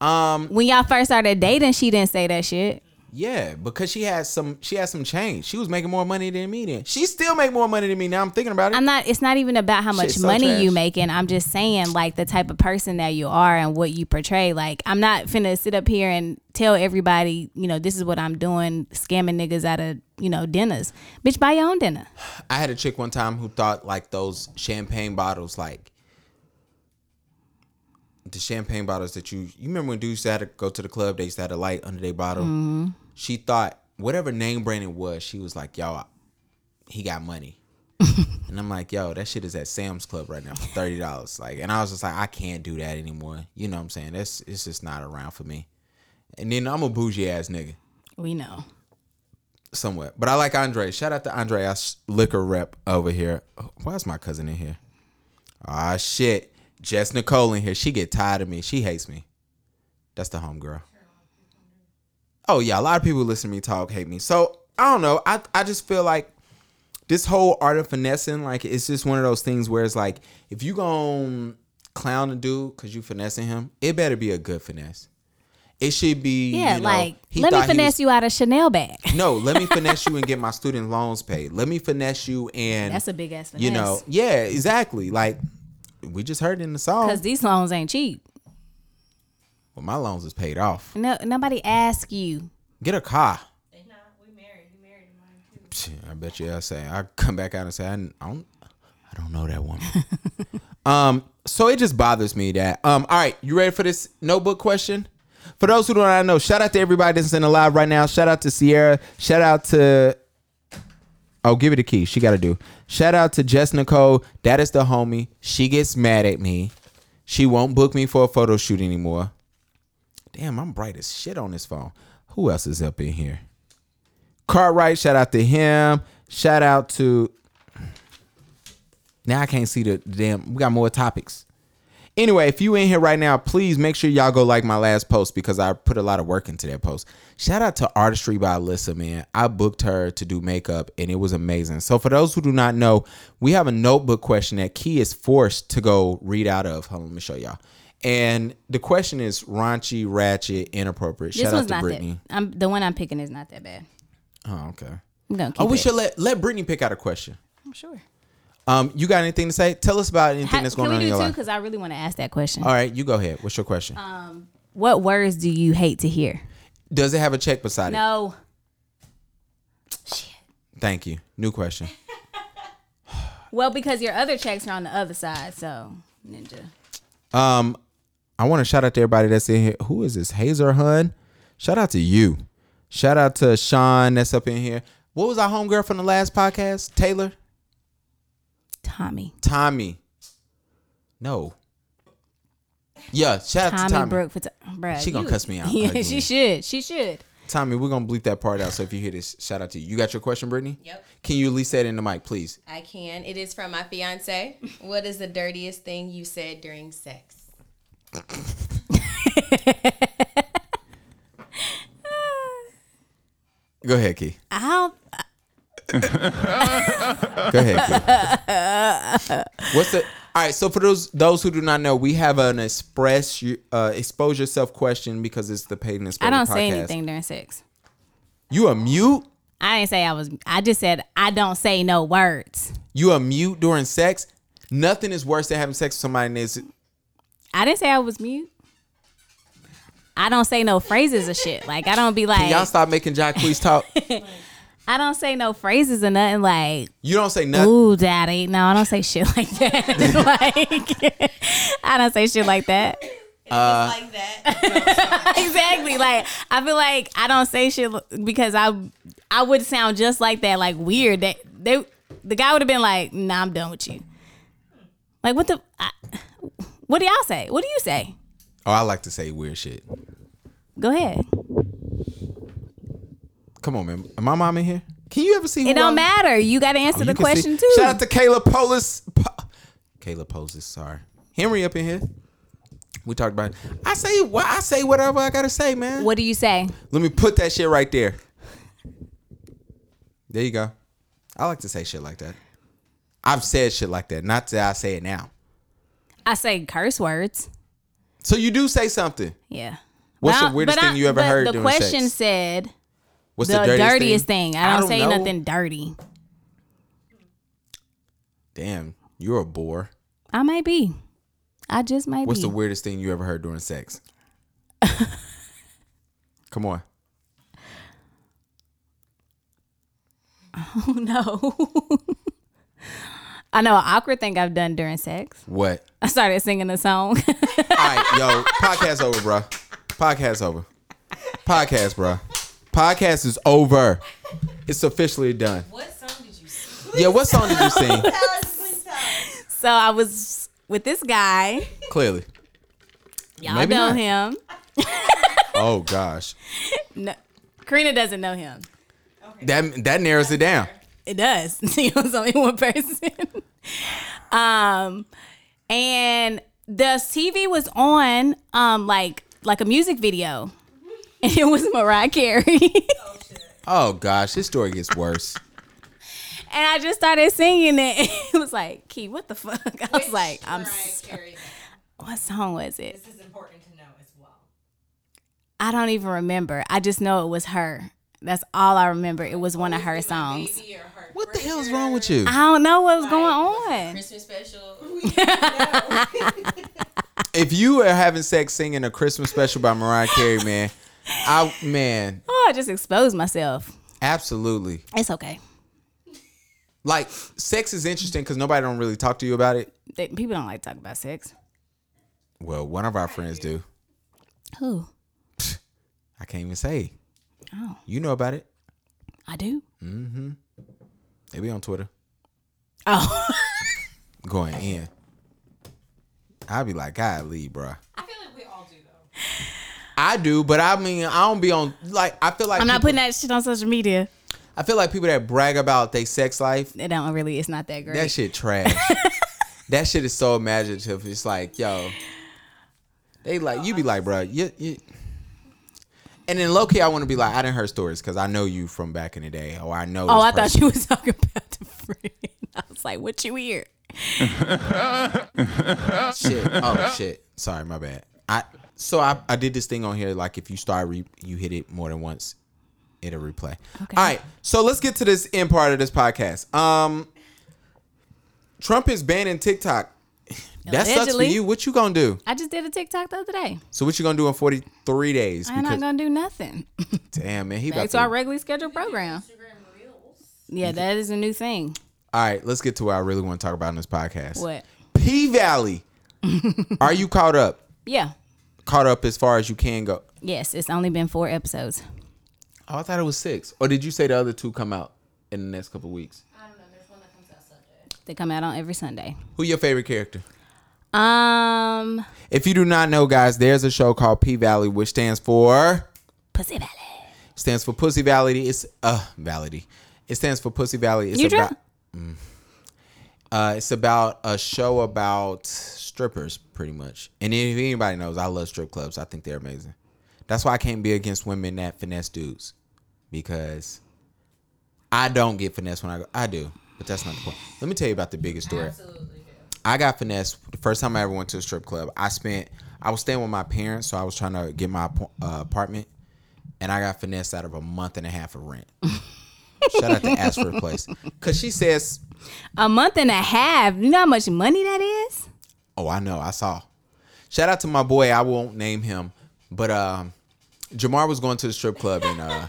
Um, When y'all first started dating, she didn't say that shit. Yeah, because she had some she had some change. She was making more money than me then. She still make more money than me now. I'm thinking about it. I'm not. It's not even about how much Shit's so money you making. I'm just saying, like the type of person that you are and what you portray. Like, I'm not finna sit up here and tell everybody, you know, this is what I'm doing, scamming niggas out of, you know, dinners. Bitch, buy your own dinner. I had a chick one time who thought like those champagne bottles, like the champagne bottles that you you remember when dudes used to to go to the club, they used to have a light under their bottle. Mm-hmm. She thought whatever name brand it was, she was like, "Yo, he got money." and I'm like, "Yo, that shit is at Sam's Club right now for thirty dollars." Like, and I was just like, "I can't do that anymore." You know what I'm saying? That's it's just not around for me. And then I'm a bougie ass nigga. We know. somewhat. But I like Andre. Shout out to Andre, our liquor rep over here. Oh, why is my cousin in here? Ah, shit. Jess Nicole in here. She get tired of me. She hates me. That's the homegirl. Oh yeah, a lot of people listen to me talk hate me. So I don't know. I I just feel like this whole art of finessing, like it's just one of those things where it's like if you gon' clown a dude because you finessing him, it better be a good finesse. It should be Yeah, you know, like let me finesse was- you out of Chanel bag. no, let me finesse you and get my student loans paid. Let me finesse you and That's a big ass finesse. you know, yeah, exactly. Like we just heard in the song. because these loans ain't cheap. Well, my loans is paid off. No, nobody ask you. Get a car. They not. We married. You married mine too. Psh, I bet you I say I come back out and say I don't I don't know that woman. um, so it just bothers me that. Um, all right, you ready for this notebook question? For those who do not know, shout out to everybody that's in the live right now. Shout out to Sierra. Shout out to Oh, give it a key. She got to do. Shout out to Jess Nicole. That is the homie. She gets mad at me. She won't book me for a photo shoot anymore. Damn, I'm bright as shit on this phone. Who else is up in here? Cartwright, shout out to him. Shout out to. Now I can't see the damn. We got more topics. Anyway, if you in here right now, please make sure y'all go like my last post because I put a lot of work into that post. Shout out to Artistry by Alyssa, man. I booked her to do makeup and it was amazing. So for those who do not know, we have a notebook question that Ke is forced to go read out of. Hold on, let me show y'all. And the question is raunchy, ratchet, inappropriate. This Shout out one's to not Brittany. that. I'm the one I'm picking is not that bad. Oh, okay. I'm gonna keep Oh, we it. should let let Brittany pick out a question. I'm sure. Um, you got anything to say? Tell us about anything Ha- that's going on in your two? life. Because I really want to ask that question. All right, you go ahead. What's your question? Um, What words do you hate to hear? Does it have a check beside it? No. Shit. Thank you. New question. Well, because your other checks are on the other side, so ninja. Um, I want to shout out to everybody that's in here. Who is this? Hazer Hun. Shout out to you. Shout out to Sean that's up in here. What was our homegirl from the last podcast? Taylor? Tommy. Tommy. No. Yeah, shout out Tommy, to Tommy. Brooke. For t- bruh, She gonna you- cuss me out Yeah, again. she should. She should. Tommy, we're gonna bleep that part out. So if you hear this, shout out to you. You got your question, Brittany? Yep. Can you at least say it in the mic, please? I can. It is from my fiance. What is the dirtiest thing you said during sex? Go ahead, Ke. I'll. Go ahead. Ke. What's the all right? So for those those who do not know, we have an express uh, expose yourself question because it's the paid and I don't say anything during sex. You a mute? I didn't say I was. I just said I don't say no words. You a mute during sex? Nothing is worse than having sex with somebody and that's I didn't say I was mute. I don't say no phrases or shit. Like I don't be Can y'all stop making Jacquees talk? I don't say no phrases or nothing like. You don't say nothing. Ooh, daddy. No, I don't say shit like that. like, I don't say shit like that. Uh, like that. exactly. Like I feel like I don't say shit because I I would sound just like that, like weird. That they the guy would have been like, "Nah, I'm done with you." Like what the? I, what do y'all say? What do you say? Oh, I like to say weird shit. Go ahead. Come on, man. Am my mom in here? Can you ever see? It don't I'm- matter. You got to answer Oh, the can see- question too. Shout out to Kayla Polis. Po- Kayla Polis, sorry. Henry up in here. We talked about. It. I say what I say whatever I gotta say, man. what do you say? Let me put that shit right there. There you go. I like to say shit like that. I've said shit like that. Not that I say it now. I say curse words. So you do say something. Yeah. What's But the weirdest thing I- you ever heard during sex? but heard The question sex? said What's the, the, dirtiest, thing. I don't, say know. nothing dirty. Damn, you're a bore. I might be. I just might be. What's be. the weirdest thing you ever heard during sex? Come on. Oh no. I know an awkward thing I've done during sex. What? I started singing a song. All right, yo, podcast over, bro. Podcast over. Podcast, bro. Podcast is over. It's officially done. What song did you sing? Yeah, what song did you sing? so I was with this guy. Clearly. Y'all Maybe know not. him. Oh gosh, No, Karina doesn't know him. that that narrows it down. It does. it was only one person. um, and the TV was on, um, like like a music video, and it was Mariah Carey. Oh gosh, this story gets worse. and I just started singing it. It was like, Ke, what the fuck? I was like, I'm. Mariah so- what song was it? This is important to know as well. I don't even remember. I just know it was her. That's all I remember. It was one of her songs. Baby or her What the hell is wrong with you? I don't know what was going on. Christmas special. If you are having sex singing a Christmas special by Mariah Carey, man, I man, Oh, I just exposed myself. absolutely. It's okay. Like sex is interesting because nobody don't really talk to you about it. They, people don't like to talk about sex. Well, one of our friends do. Who? I can't even say. Oh, You know about it. I do. Mm-hmm. They be on Twitter Oh, going in. I'd be like, God, leave, bro. I feel like we all do though. I do, but I mean, I don't be on. Like, I feel like I'm not people- putting that shit on social media. I feel like people that brag about their sex life, It don't really. It's not that great. that shit trash. that shit is so imaginative. It's like, yo, they like you be like, bro, you, you. And then low key, I want to be like, I didn't hear stories because I know you from back in the day, or I know. Oh, I thought person. you was talking about the friend. I was like, what you hear? shit. Oh shit. Sorry, my bad. I so I, I did this thing on here. Like if you start re, you hit it more than once, it'll replay. Okay. All right. So let's get to this end part of this podcast. Um, Trump is banning TikTok. That sucks for you. What you gonna do? I just did a TikTok the other day. So what you gonna do in forty three days? I'm not gonna do nothing. damn man, he Back about to our regularly scheduled program. Yeah, that is a new thing. All right, let's get to what I really want to talk about in this podcast. What? P Valley. Are you caught up? Yeah. Caught up as far as you can go. Yes, it's only been four episodes. Oh, I thought it was six. Or did you say the other two come out in the next couple weeks? I don't know. There's one that comes out Sunday. They come out on every Sunday. Who your favorite character? Um, If you do not know, guys, there's a show called P Valley, which stands for Pussy Valley. stands for Pussy Valley. It's uh Valley. It stands for Pussy Valley. It's You about drunk? Mm. uh it's about a show about strippers, pretty much. And if anybody knows, I love strip clubs. I think they're amazing. That's why I can't be against women that finesse dudes. Because I don't get finesse when I go. I do, but that's not the point. Let me tell you about the biggest story. I got finesse the first time I ever went to a strip club. I spent, I was staying with my parents, so I was trying to get my uh, apartment, and I got finesse out of a month and a half of rent. Shout out to Ashford Place, cause she says, A month and a half. You know how much money that is? "Oh, I know, I saw." Shout out to my boy. I won't name him, but um, Jamar was going to the strip club and uh,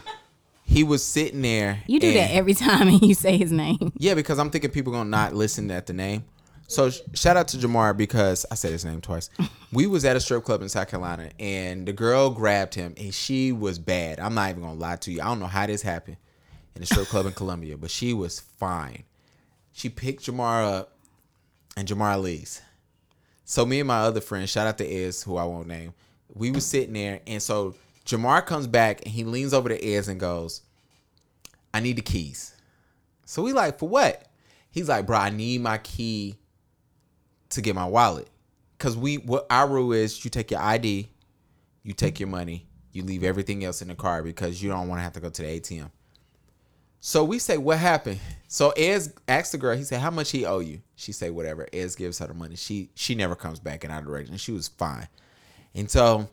he was sitting there. You do that every time and you say his name. Yeah, because I'm thinking people gonna not listen at the name. So sh- shout out to Jamar because I said his name twice. We was at a strip club in South Carolina and the girl grabbed him and she was bad. I'm not even gonna lie to you. I don't know how this happened in a strip club in Columbia, but she was fine. She picked Jamar up and Jamar leaves. So me and my other friend, shout out to Ez, who I won't name, we was sitting there and so Jamar comes back and he leans over to Ez and goes, I need the keys. So we like, for what? He's like, bro, I need my key to get my wallet. Cause we what our rule is you take your ID, you take your money, you leave everything else in the car because you don't want to have to go to the ATM. So we say, what happened? So Ez asked the girl, he said, how much he owe you? She say, whatever. Ez gives her the money. She she never comes back in our direction. She was fine. And so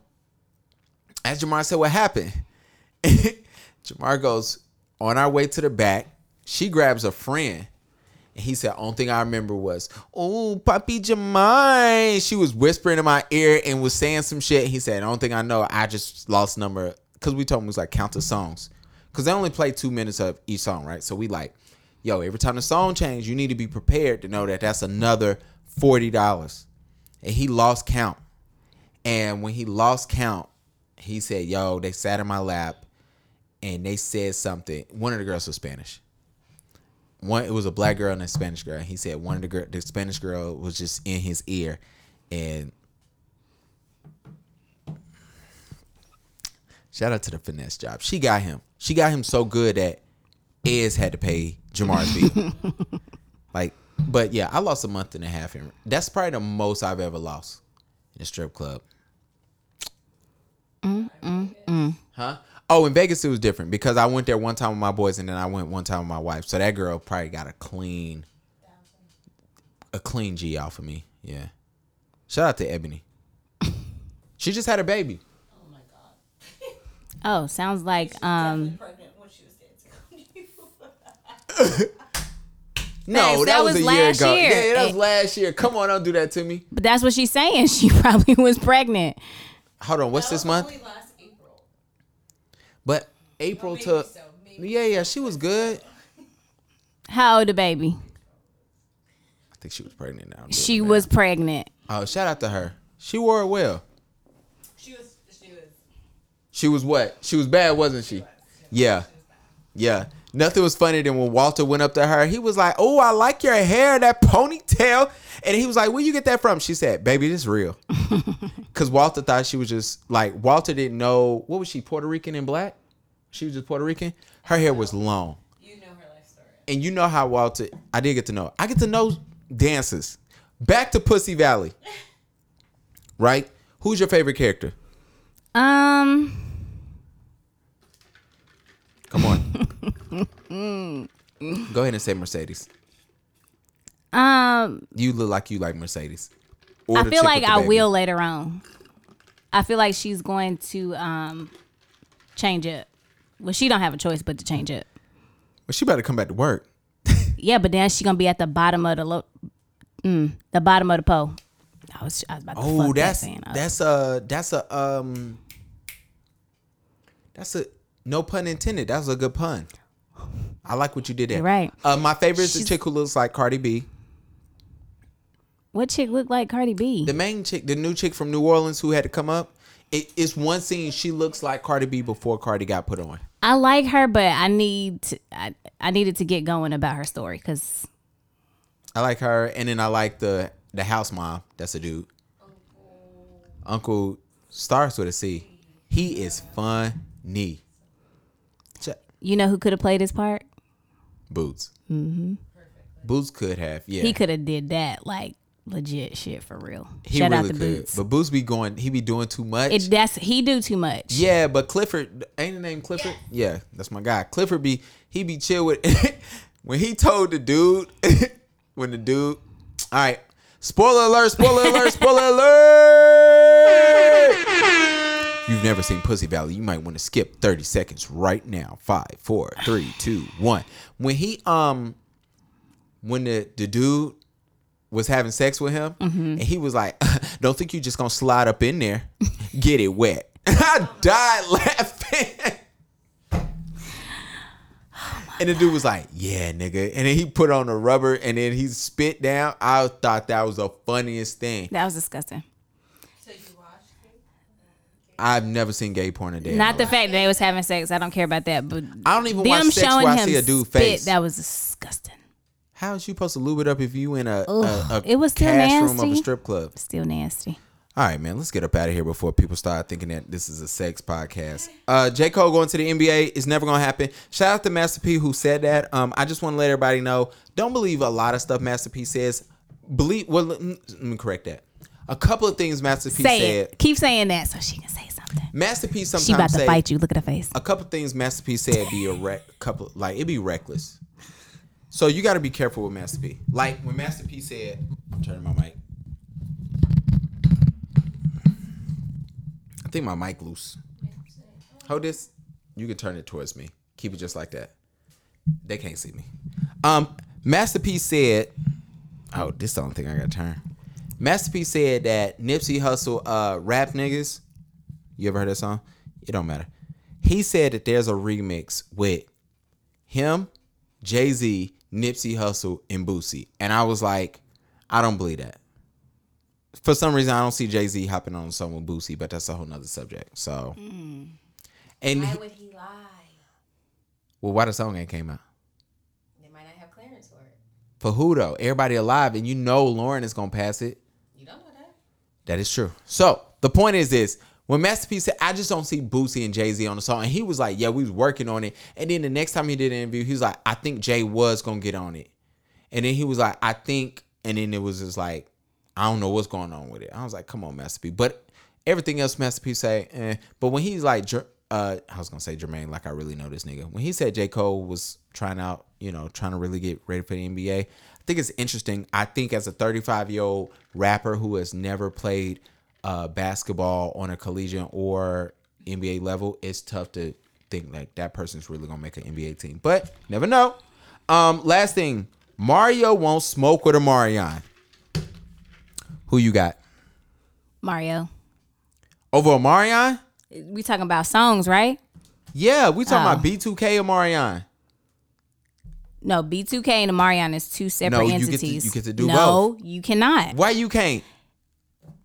as Jamar said, what happened? Jamar goes, on our way to the back, she grabs a friend. And he said, only thing I remember was, oh, Papi Jamar. She was whispering in my ear and was saying some shit. He said, only thing I know, I just lost number. Because we told him it was like count the songs. Because they only play two minutes of each song, right? So we like, yo, every time the song change, you need to be prepared to know that that's another $40. And he lost count. And when he lost count, he said, yo, they sat in my lap and they said something. One of the girls was Spanish. One, it was a black girl and a Spanish girl. He said one of the girl, the Spanish girl was just in his ear, and shout out to the finesse job. She got him. She got him so good that Ez had to pay Jamar's bill. like, but yeah, I lost a month and a half. In, that's probably the most I've ever lost in a strip club. Mm, mm, mm. Huh? Oh, in Vegas it was different because I went there one time with my boys and then I went one time with my wife. So that girl probably got a clean, a clean G off of me. Yeah. Shout out to Ebony. she just had a baby. Oh, my god. oh, sounds like um. No, Thanks, that, that was, was a year last ago. year. Yeah, that was Eh. last year. Come on, don't do that to me. But that's what she's saying. She probably was pregnant. Hold on, what's this month? But April to yeah, yeah, she was good. How old the baby? I think she was pregnant now. She was pregnant. Oh, shout out to her. She wore it well. She was. She was. She was what? She was bad, wasn't she? Yeah. Yeah. Nothing was funnier than when Walter went up to her. He was like, Oh, I like your hair, that ponytail. And he was like, Where you get that from? She said, Baby, this real. Because Walter thought she was just like, Walter didn't know, what was she, Puerto Rican and black? She was just Puerto Rican. Her hair was long. You know her life story. And you know how Walter, I did get to know. I get to know dancers. Back to Pussy Valley. Right? Who's your favorite character? Um, Come on. Go ahead and say Mercedes. um, You look like you like Mercedes. Or I the feel chick like with the I baby. will later on. I feel like she's going to um change it. Well, she don't have a choice but to change it. Well, she better come back to work. Yeah, but then she gonna be at the bottom of the lo- mm, the bottom of the pole. I was, I was about to Oh, fuck that's that that's a that's a um that's a no pun intended. That's a good pun. I like what you did there. Right. Uh, my favorite is the chick who looks like Cardi B. what chick looked like Cardi B? The main chick, the new chick from New Orleans who had to come up. It, it's one scene she looks like Cardi B before Cardi got put on. I like her, but I need to, I, I needed to get going about her story because I like her, and then I like the the house mom. That's a dude. Uncle starts with a C. He is funny. You know who could have played his part. Boots. Mm-hmm. Boots could have. Yeah, He could have did that like legit shit for real. He Shout really out to could. Boots. But Boots be going. He be doing too much. It, that's he do too much. yeah, but Clifford ain't the name Clifford. Yeah. that's my guy. Clifford be he be chill with when he told the dude when the dude. All right, spoiler alert! Spoiler alert! Spoiler alert! You've never seen Pussy Valley. You might want to skip 30 seconds right now. Five, four, three, two, one. When he um when the, the dude was having sex with him and he was like, Don't think you just gonna slide up in there, get it wet. I died laughing. And the dude was like, "Yeah, nigga," and then he put on the rubber, and then he spit down. I thought that was the funniest thing. That was disgusting. So you watched it? I've never seen gay porn a day. Not the life. fact that they was having sex. I don't care about that. But I don't even watch sex where I see a dude spit, face. That was disgusting. How is you supposed to lube it up if you in a, a, Ugh, a it was still cash room of a strip club? Still nasty. All right, man, let's get up out of here before people start thinking that this is a sex podcast. Uh, J. Cole going to the NBA is never gonna happen. Shout out to Master P who said that. Um, I just want to let everybody know: don't believe a lot of stuff Master P says. Believe. Well, let me correct that. A couple of things Master P say said. it. Keep saying that so she can say something. Master P sometimes She about to say fight you. Look at her face. a couple of things Master P said be a rec- couple like it be reckless. So you got to be careful with Master P. Like when Master P said, "I'm turning my mic." I think my mic loose. Hold this. You can turn it towards me. Keep it just like that. They can't see me. Um, Master P said, "Oh, this is the only thing I got to turn." Master P said that Nipsey Hussle uh rap niggas. You ever heard that song? It don't matter. He said that there's a remix with him, Jay Z, Nipsey Hussle, and Boosie, and I was like, I don't believe that. For some reason, I don't see Jay Z hopping on song with Boosie, but that's a whole nother subject. So, and Why would he lie? well, why the song ain't came out? They might not have clearance for it. For who though? Everybody alive, and you know Lauren is gonna pass it. That. Is true. So the point is this: when Master P said, "I just don't see Boosie and Jay Z on the song," and he was like, "Yeah, we was working on it." And then the next time he did an interview, he was like, "I think Jay was gonna get on it," and then he was like, "I think," and then it was just like, "I don't know what's going on with it." I was like, "Come on, Master P," but everything else Master P say, eh. but when he's like, uh, I was gonna say Jermaine, like I really know this nigga. When he said J Cole was trying out, you know, trying to really get ready for the NBA, think it's interesting. I think as a 35 year old rapper who has never played uh, basketball on a collegiate or NBA level, it's tough to think like that person's really gonna make an NBA team. But never know. Um, last thing, Mario won't smoke with Omarion. Who you got Mario. over Omarion? We talking about songs, right? Yeah, we talking Oh. about B2K or Marion. No, B2K and Omarion is two separate No, you get to- entities. you get to do both. no, you cannot. Why you can't?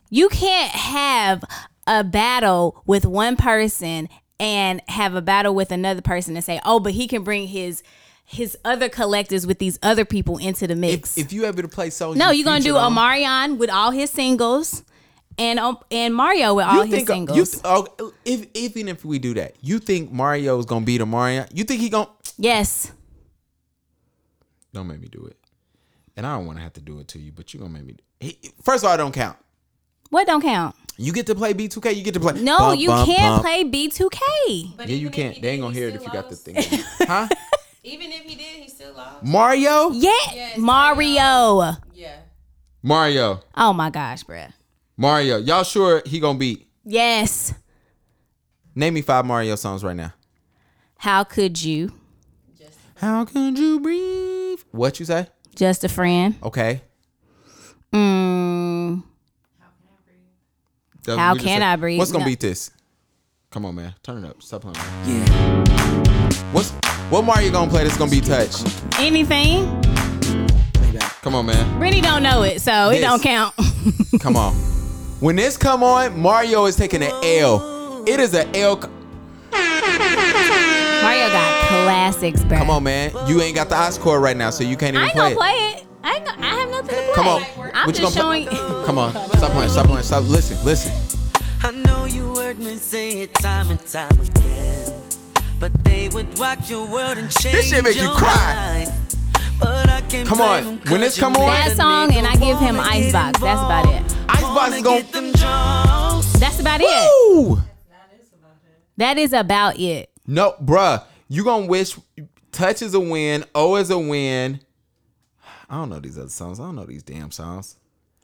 You can't have a battle with one person and have a battle with another person and say, "Oh, but he can bring his his other collectors with these other people into the mix." If you able to play songs, no, you you're gonna do on- Omarion with all his singles, and um, and Mario with all You his think uh, singles. you th- oh, if even if we do that, you think Mario is gonna beat Omarion? You think he gonna? yes, Don't make me do it. And I don't want to have to do it to you, but you're gonna make me. He, first of all, it don't count. what don't count? You get to play B2K. You get to play. No, bump, you bump, can't bump. play B2K. Yeah, you can't. They ain't gonna hear it if you got the thing. huh? Even if he did, he still lost. Mario? Yeah, Mario. Yeah. Mario. Oh my gosh, bruh. Mario. Y'all sure he gonna beat? Yes. Name me five Mario songs right now. How could you? How could you breathe? What you say? Just a friend. Okay. Mm, That- How we just can said- I breathe? What's gonna No. beat this? Come on, man. Turn it up. Stop playing. Yeah. What's what Mario gonna play that's gonna be touched? anything? Come on, man. Really don't know it, so it This. don't count. Come on. When this come on, Mario is taking an L. It is an L. Mario got classics, bruh. Come on, man. You ain't got the ice core right now, so you can't I even ain't play gonna it. play it. I, ain't gonna, I have nothing to play. Come on. I'm What you just gonna showing. play? Come on. Stop playing. Stop playing. Stop. Listen. Listen. I know you heard me say it time and time again. But they would rock your world and change This shit make you cry. But I can't Come on. When this 'cause come on- that song, and I give him wanna Icebox. That's about it. Icebox is gonna. them draws. That's about it. That is about it. No, bruh. You gonna wish touch is a win. O is a win. I don't know these other songs. I don't know these damn songs.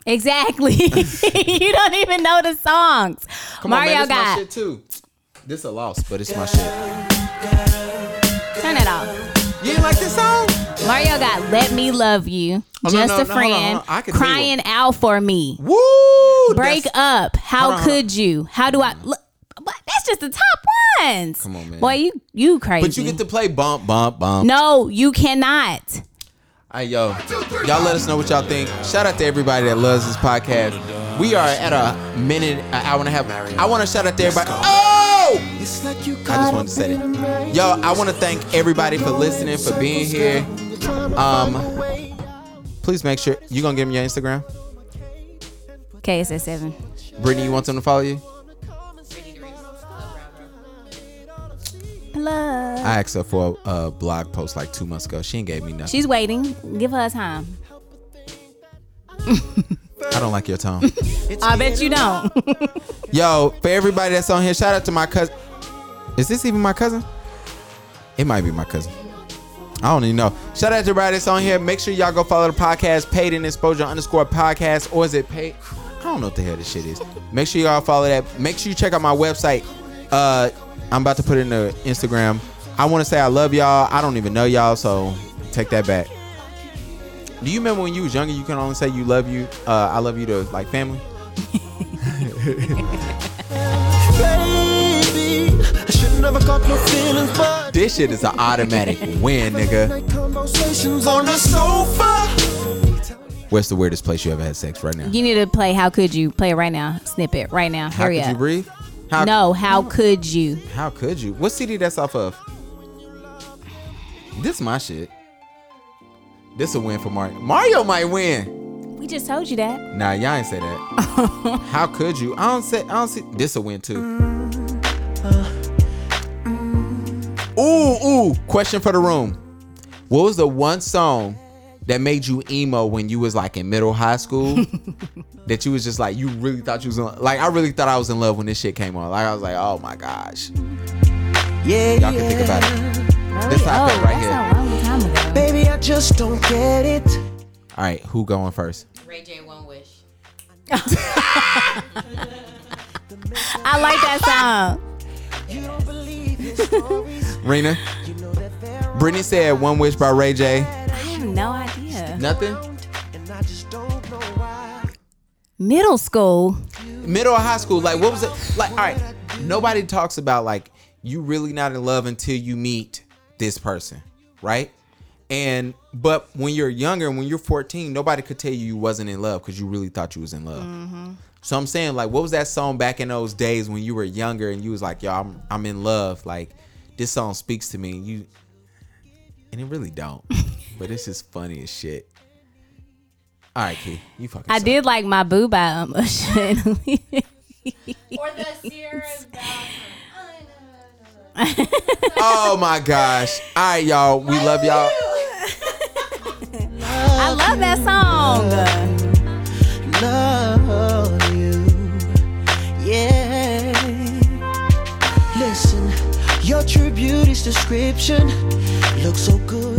Exactly. you don't even know the songs. Come Mario on, man. This my got shit too. This a loss, but it's my shit. turn it off. You ain't like this song? Mario got "Let Me Love You," Oh, "Just no, a no, on, Friend," hold on. I can tell you "Crying Out for Me," Woo! "Break Up," "How Hold on, hold on. Could You?" "How Do I?" Look, but that's just the top ones. Come on, man. Boy, you you crazy. But you get to play bump, bump, bump. no, you cannot. Hey, yo, y'all let us know what y'all think. Shout out to everybody that loves this podcast. We are at a minute, an hour and a half. I want to shout out to everybody. Oh! I just wanted to say it. Yo, I want to thank everybody for listening, for being here. Um, please make sure you gonna give me your Instagram. KSS seven. Brittany, you want them to follow you? Love. I asked her for a, a blog post like two months ago. She ain't gave me nothing. She's waiting. Give her time. I don't like your tone. I bet you don't. Yo, for everybody that's on here, shout out to my cousin. Is this even my cousin? It might be my cousin. I don't even know. Shout out to everybody that's on here. Make sure y'all go follow the podcast, paid in exposure underscore podcast, or is it paid? I don't know what the hell this shit is. Make sure y'all follow that. Make sure you check out my website. Uh, I'm about to put it in the Instagram. I want to say I love y'all. I don't even know y'all, so take that back. Do you remember when you was younger? You can only say you love you. Uh, I love you to like family. Baby, I should never caught no feelings, but This shit is an automatic win, nigga. conversations on the sofa. Where's the weirdest place you ever had sex right now? You need to play How Could You? Play it right now. Snip it right now. How Hurry could up. you breathe? How, no, how could you? How could you? What CD that's off of? This my shit. This a win for Mario. Mario might win. We just told you that. Nah, y'all ain't say that. How could you? I don't say. I don't see. This a win too. Ooh, ooh. Question for the room. What was the one song that made you emo when you was like in middle high school? that you was just like you really thought you was in, like I really thought I was in love when this shit came on. Like I was like, oh my gosh. Yeah, Y'all can think about it. This how I felt right here. Baby, I just don't get it. All right, who going first? Ray J, One Wish. I like that song. You Rena. Brittany said "One Wish" by Ray J. I have no Nothing. Middle school. Middle or high school? Like what was it? Like all right. Nobody talks about like you really not in love until you meet this person, right? And but when you're younger, when you're 14, nobody could tell you you wasn't in love because you really thought you was in love. Mm-hmm. So I'm saying, like, what was that song back in those days when you were younger and you was like, yo, I'm I'm in love. Like, this song speaks to me. And you and it really don't. but it's just funny as shit. All right, Ke, you fucking. I suck. did like my boo by um, Usher and Or the Sierra Oh my gosh! All right, y'all. We love y'all. I love that song. love you. Yeah. Listen, your true beauty's description looks so good